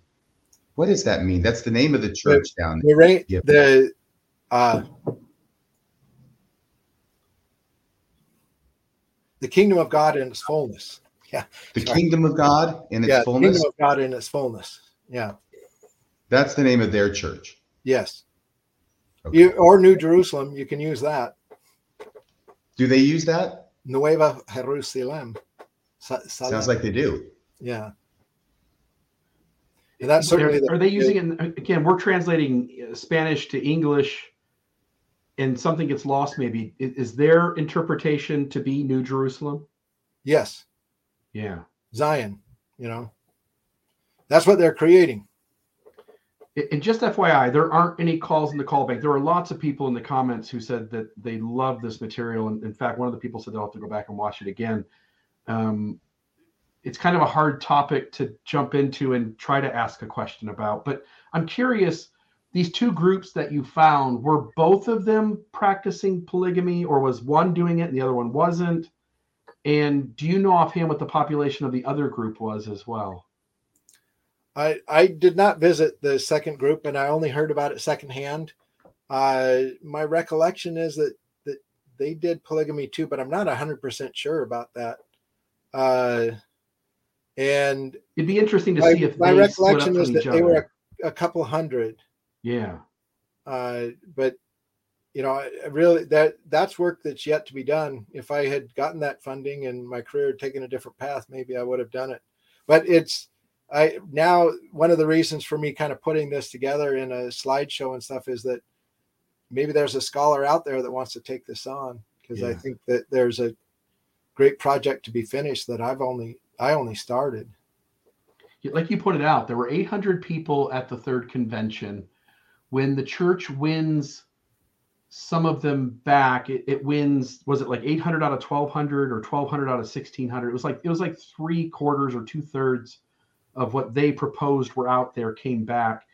What does that mean? That's the name of the church the, down there. The, the uh, the kingdom of God in its fullness. Yeah. The Sorry. kingdom of God in its yeah, fullness. kingdom of God in its fullness. Yeah. That's the name of their church. Yes. Okay. You, or New Jerusalem, you can use that. Do they use that? Nueva Jerusalem. Sounds like they do. Yeah. And that's certainly. The, are they using it again? We're translating uh, Spanish to English, and something gets lost. Maybe is their interpretation to be New Jerusalem? Yes. Yeah. Zion. You know, that's what they're creating and just FYI, there aren't any calls in the call bank. There are lots of people in the comments who said that they love this material. And in fact, one of the people said they'll have to go back and watch it again. Um, it's kind of a hard topic to jump into and try to ask a question about. But I'm curious these two groups that you found were both of them practicing polygamy, or was one doing it and the other one wasn't? And do you know offhand what the population of the other group was as well? I I did not visit the second group, and I only heard about it secondhand. Uh, my recollection is that that they did polygamy too, but I'm not hundred percent sure about that. Uh, and it'd be interesting to my, see if my recollection is that they were a, a, couple hundred. Yeah. Uh, but you know, really that that's work that's yet to be done. If I had gotten that funding and my career had taken a different path, maybe I would have done it. But it's I now one of the reasons for me kind of putting this together in a slideshow and stuff is that maybe there's a scholar out there that wants to take this on because yeah. I think that there's a great project to be finished that I've only I only started. Like you pointed out, there were 800 people at the third convention. When the church wins some of them back, it, it wins. Was it like 800 out of 1200 or 1200 out of 1600? It was like it was like three quarters or two thirds of what they proposed were out there came back,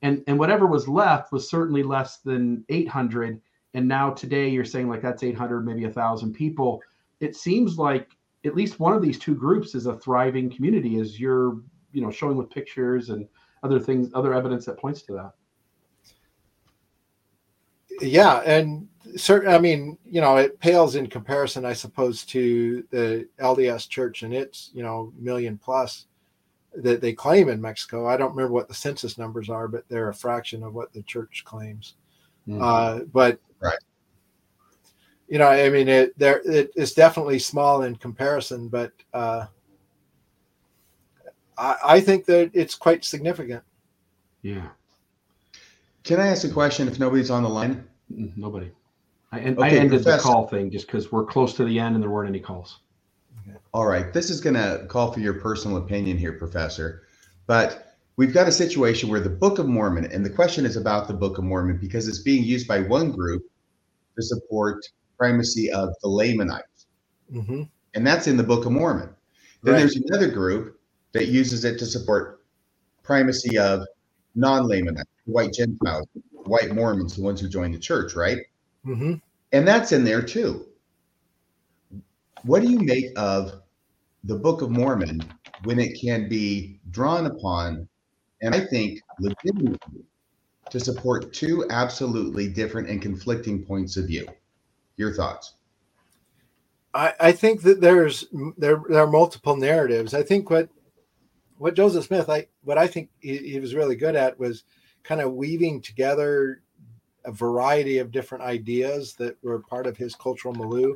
and and whatever was left was certainly less than 800. And now today you're saying like that's 800, maybe a thousand people. It seems like at least one of these two groups is a thriving community as you're you know showing with pictures and other things other evidence that points to that yeah and certain i mean you know it pales in comparison i suppose to the lds church and its you know million plus that they claim in mexico i don't remember what the census numbers are but they're a fraction of what the church claims mm-hmm. uh, but right you know, I mean, it there it is definitely small in comparison, but uh, I, I think that it's quite significant. Yeah. Can I ask a question? If nobody's on the line, nobody. I, okay, I ended Professor. the call thing just because we're close to the end and there weren't any calls. All right, this is going to call for your personal opinion here, Professor, but we've got a situation where the Book of Mormon, and the question is about the Book of Mormon because it's being used by one group to support primacy of the Lamanites. Mm-hmm. And that's in the Book of Mormon. Then right. there's another group that uses it to support primacy of non Lamanites, white Gentiles, white Mormons, the ones who joined the church, right? Mm-hmm. And that's in there too. What do you make of the Book of Mormon when it can be drawn upon, and I think legitimately, to support two absolutely different and conflicting points of view? Your thoughts? I, I think that there's there there are multiple narratives. I think what what Joseph Smith, I what I think he, he was really good at was kind of weaving together a variety of different ideas that were part of his cultural milieu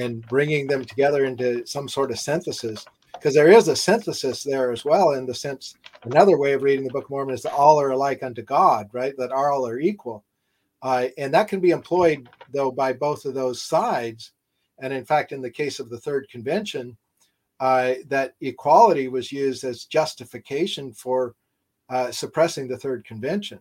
and bringing them together into some sort of synthesis because there is a synthesis there as well in the sense another way of reading the book of mormon is that all are alike unto god right that all are equal uh, and that can be employed, though, by both of those sides. And in fact, in the case of the third convention, uh, that equality was used as justification for uh, suppressing the third convention.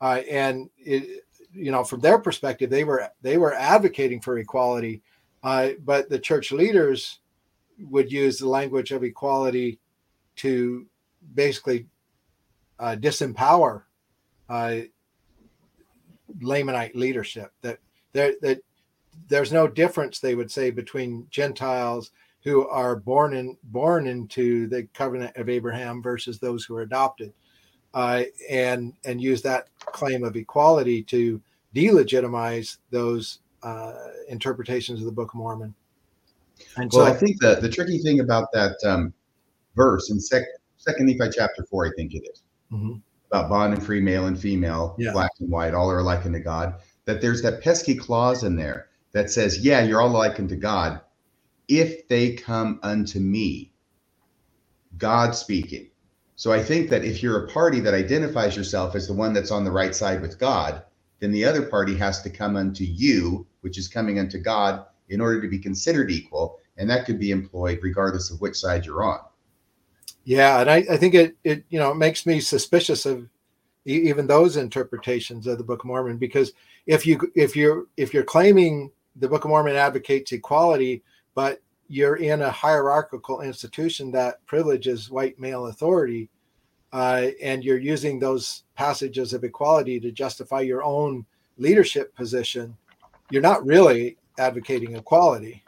Uh, and it, you know, from their perspective, they were they were advocating for equality, uh, but the church leaders would use the language of equality to basically uh, disempower Lamanite leadership. That there that there's no difference, they would say, between Gentiles who are born in born into the covenant of Abraham versus those who are adopted, uh, and and use that claim of equality to delegitimize those uh, interpretations of the Book of Mormon. And well, so, I think the the tricky thing about that um, verse in Second Second Nephi chapter four, I think it is, mm-hmm about bond and free, male and female, yeah. black and white, all are likened unto God, that there's that pesky clause in there that says, yeah, you're all likened unto God if they come unto me. God speaking. So I think that if you're a party that identifies yourself as the one that's on the right side with God, then the other party has to come unto you, which is coming unto God, in order to be considered equal. And that could be employed regardless of which side you're on. Yeah, and I, I think it it you know it makes me suspicious of even those interpretations of the Book of Mormon because if you if you're if you're claiming the Book of Mormon advocates equality, but you're in a hierarchical institution that privileges white male authority, uh, and you're using those passages of equality to justify your own leadership position, you're not really advocating equality.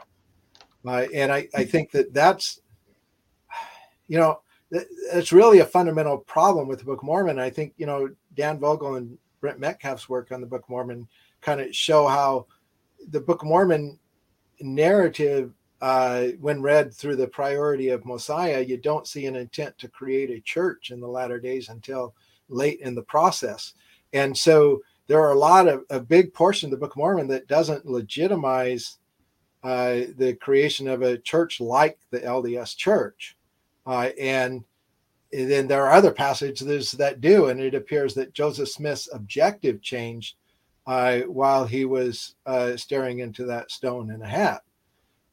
Uh, and I, I think that that's, you know, it's really a fundamental problem with the Book of Mormon. I think, you know, Dan Vogel and Brent Metcalfe's work on the Book of Mormon kind of show how the Book of Mormon narrative, uh, when read through the priority of Mosiah, you don't see an intent to create a church in the latter days until late in the process. And so there are a lot of a big portion of the Book of Mormon that doesn't legitimize uh, the creation of a church like the LDS Church. Uh, and then there are other passages that do, and it appears that Joseph Smith's objective changed uh, while he was uh, staring into that stone in a hat.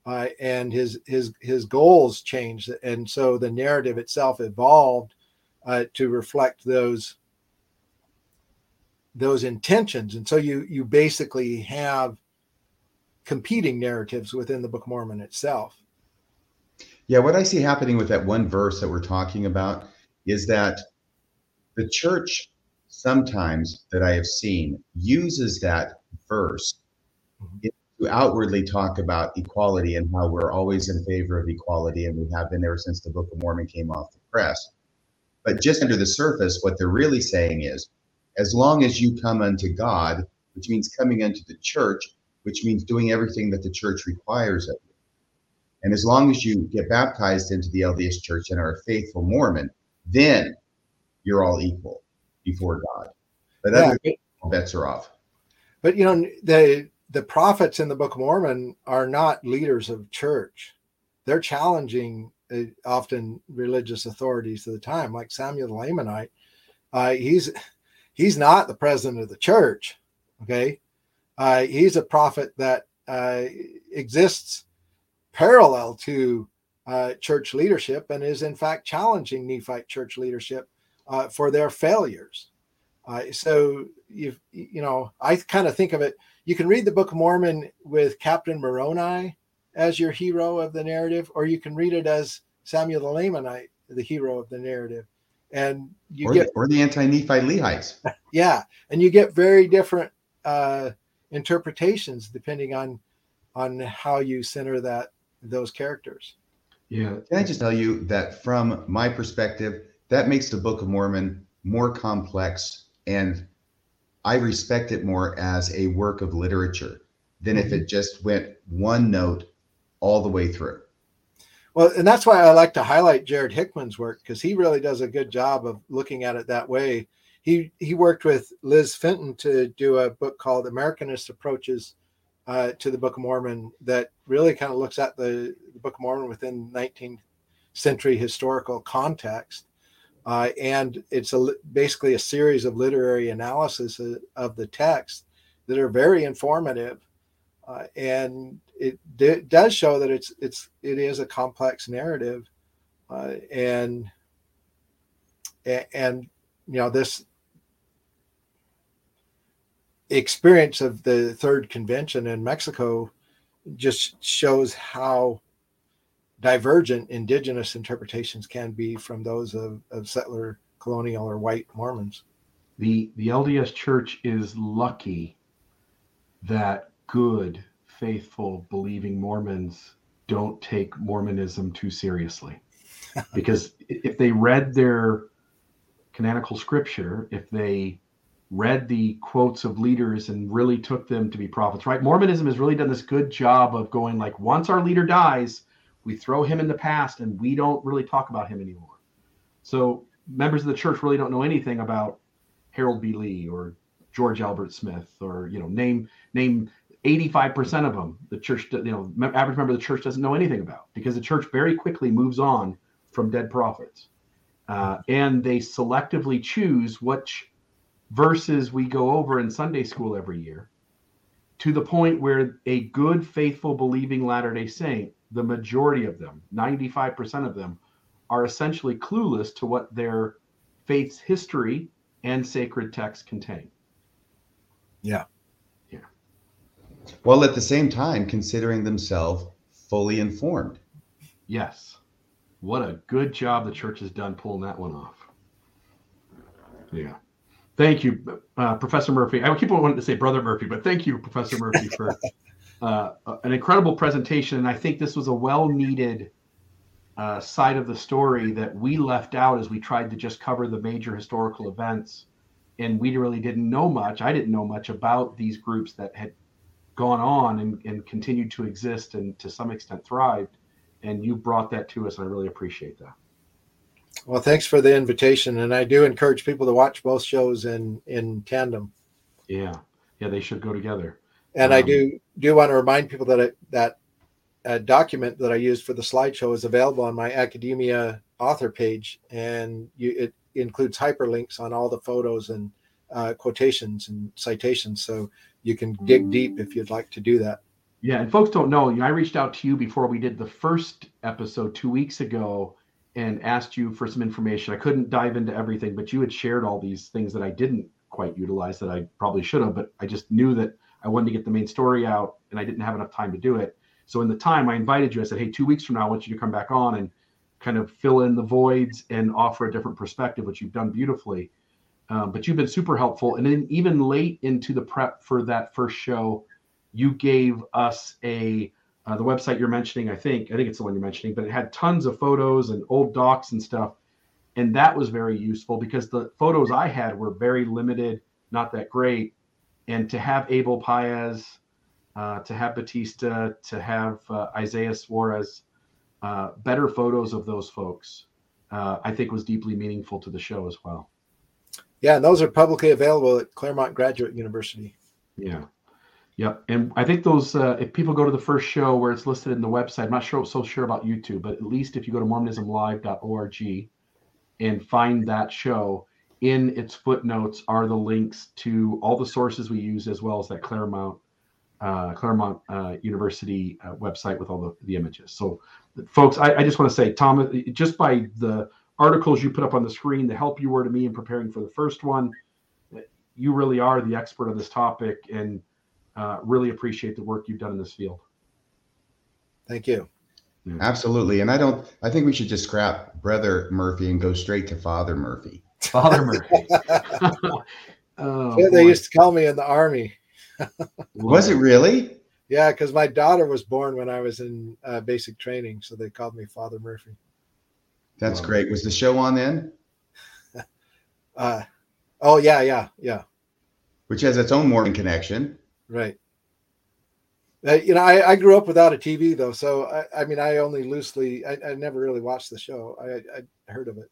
Uh, and his his his goals changed, and so the narrative itself evolved uh, to reflect those those intentions. And so you you basically have competing narratives within the Book of Mormon itself. Yeah, what I see happening with that one verse that we're talking about is that the church sometimes that I have seen uses that verse mm-hmm. To outwardly talk about equality and how we're always in favor of equality and we have been ever since the Book of Mormon came off the press. But just under the surface, what they're really saying is as long as you come unto God, which means coming unto the church, which means doing everything that the church requires of you. And as long as you get baptized into the LDS church and are a faithful Mormon, then you're all equal before God. But yeah. other bets are off. But you know, the the prophets in the Book of Mormon are not leaders of church. They're challenging uh, often religious authorities of the time, like Samuel the Lamanite. Uh, he's he's not the president of the church. Okay, uh, he's a prophet that uh, exists parallel to uh, church leadership and is in fact challenging Nephite church leadership uh, for their failures. So you you know I kind of think of it. You can read the Book of Mormon with Captain Moroni as your hero of the narrative, or you can read it as Samuel the Lamanite, the hero of the narrative, and you or get the, or the anti-Nephi Lehites. yeah, and you get very different uh, interpretations depending on on how you center that those characters. Yeah. Can I just tell you that from my perspective, that makes the Book of Mormon more complex and I respect it more as a work of literature than mm-hmm. if it just went one note all the way through. Well, and that's why I like to highlight Jared Hickman's work because he really does a good job of looking at it that way he he worked with Liz Fenton to do a book called Americanist Approaches uh, to the Book of Mormon that really kind of looks at the, the Book of Mormon within 19th century historical context. Uh, and it's a, basically a series of literary analysis of, the text that are very informative. Uh, and it d- does show that it's it's it is a complex narrative, uh, and and you know this experience of the third convention in Mexico just shows how divergent indigenous interpretations can be from those of, of settler colonial or white Mormons. The the LDS church is lucky that good, faithful, believing Mormons don't take Mormonism too seriously. because if they read their canonical scripture, if they read the quotes of leaders and really took them to be prophets, right? Mormonism has really done this good job of going like, once our leader dies, we throw him in the past and we don't really talk about him anymore. So members of the church really don't know anything about Harold B. Lee or George Albert Smith or, you know, name, name 85% of them. The church, you know, average member of the church doesn't know anything about because the church very quickly moves on from dead prophets. Uh, and they selectively choose which verses we go over in Sunday school every year to the point where a good, faithful, believing Latter day Saint, the majority of them, 95% of them, are essentially clueless to what their faith's history and sacred texts contain. Yeah. Yeah. While at the same time considering themselves fully informed. Yes. What a good job the church has done pulling that one off. Yeah. Thank you, uh, Professor Murphy. I keep wanting to say Brother Murphy, but thank you, Professor Murphy, for uh, an incredible presentation. And I think this was a well needed uh, side of the story that we left out as we tried to just cover the major historical events. And we really didn't know much. I didn't know much about these groups that had gone on and, and continued to exist and to some extent thrived. And you brought that to us. And I really appreciate that. Well, thanks for the invitation, and I do encourage people to watch both shows in in tandem. Yeah, yeah, they should go together. And um, I do do want to remind people that that uh, document that I used for the slideshow is available on my academia author page, and you, it includes hyperlinks on all the photos and uh, quotations and citations, so you can dig deep if you'd like to do that. Yeah, and folks don't know, I reached out to you before we did the first episode two weeks ago and asked you for some information. I couldn't dive into everything, but you had shared all these things that I didn't quite utilize that I probably should have, but I just knew that I wanted to get the main story out and I didn't have enough time to do it. So in the time I invited you, I said, Hey, two weeks from now, I want you to come back on and kind of fill in the voids and offer a different perspective, which you've done beautifully. Um, but you've been super helpful. And then even late into the prep for that first show, you gave us a uh, the website you're mentioning, I think, I think it's the one you're mentioning, but it had tons of photos and old docs and stuff. And that was very useful because the photos I had were very limited, not that great. And to have Abel Paez, uh, to have Bautista, to have uh, Isaiah Suarez, uh, better photos of those folks, uh, I think was deeply meaningful to the show as well. Yeah, and those are publicly available at Claremont Graduate University. Yeah. Yep, and I think those uh, if people go to the first show where it's listed in the website, I'm not sure so sure about YouTube, but at least if you go to MormonismLive.org and find that show, in its footnotes are the links to all the sources we use as well as that Claremont uh, Claremont uh, University uh, website with all the, the images. So, folks, I, I just want to say, Tom, just by the articles you put up on the screen, the help you were to me in preparing for the first one, you really are the expert on this topic and uh, really appreciate the work you've done in this field. Thank you. Yeah. Absolutely. And I don't, I think we should just scrap Brother Murphy and go straight to Father Murphy. Father Murphy. oh, yeah, they used to call me in the army. was it really? Yeah, because my daughter was born when I was in uh, basic training, so they called me Father Murphy. That's wow. great. Was the show on then? uh, oh yeah, yeah, yeah. Which has its own Mormon connection. Right. Uh, you know, I, I grew up without a TV though, so I, I mean, I only loosely, I, I never really watched the show. I, I heard of it,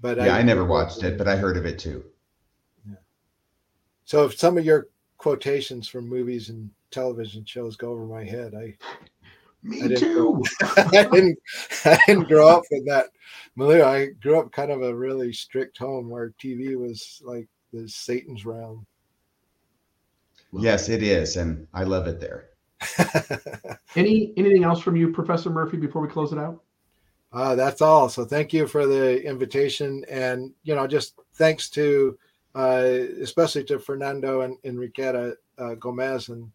but yeah, I, I never watched it, but I heard of it too. Yeah. So if some of your quotations from movies and television shows go over my head, I me I too. I didn't. I didn't grow up with that milieu. I grew up kind of a really strict home where TV was like the Satan's realm. Yes, it is, and I love it there. Any anything else from you, Professor Murphy, before we close it out? Uh, that's all. So thank you for the invitation, and you know, just thanks to uh, especially to Fernando and Enriqueta uh, Gomez and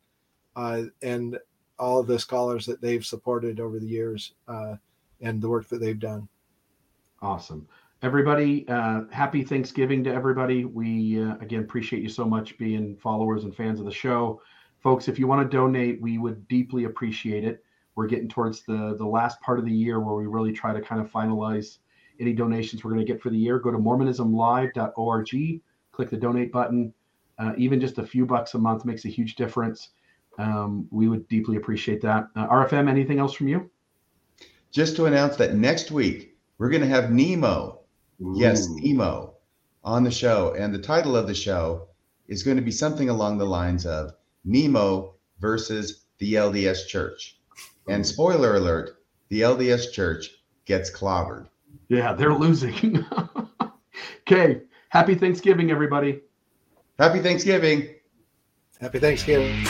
uh, and all of the scholars that they've supported over the years uh, and the work that they've done. Awesome. Everybody uh, happy thanksgiving to everybody. We again appreciate you so much being followers and fans of the show. Folks if you want to donate we would deeply appreciate it we're getting towards the the last part of the year where we really try to kind of finalize any donations we're going to get for the year go to mormonismlive.org click the donate button uh, even just a few bucks a month makes a huge difference um, we would deeply appreciate that uh, rfm anything else from you just to announce that next week we're going to have nemo Ooh. Yes, Nemo on the show. And the title of the show is going to be something along the lines of Nemo versus the LDS Church. And spoiler alert, the LDS Church gets clobbered. Yeah, they're losing. okay. Happy Thanksgiving, everybody. Happy Thanksgiving. Happy Thanksgiving.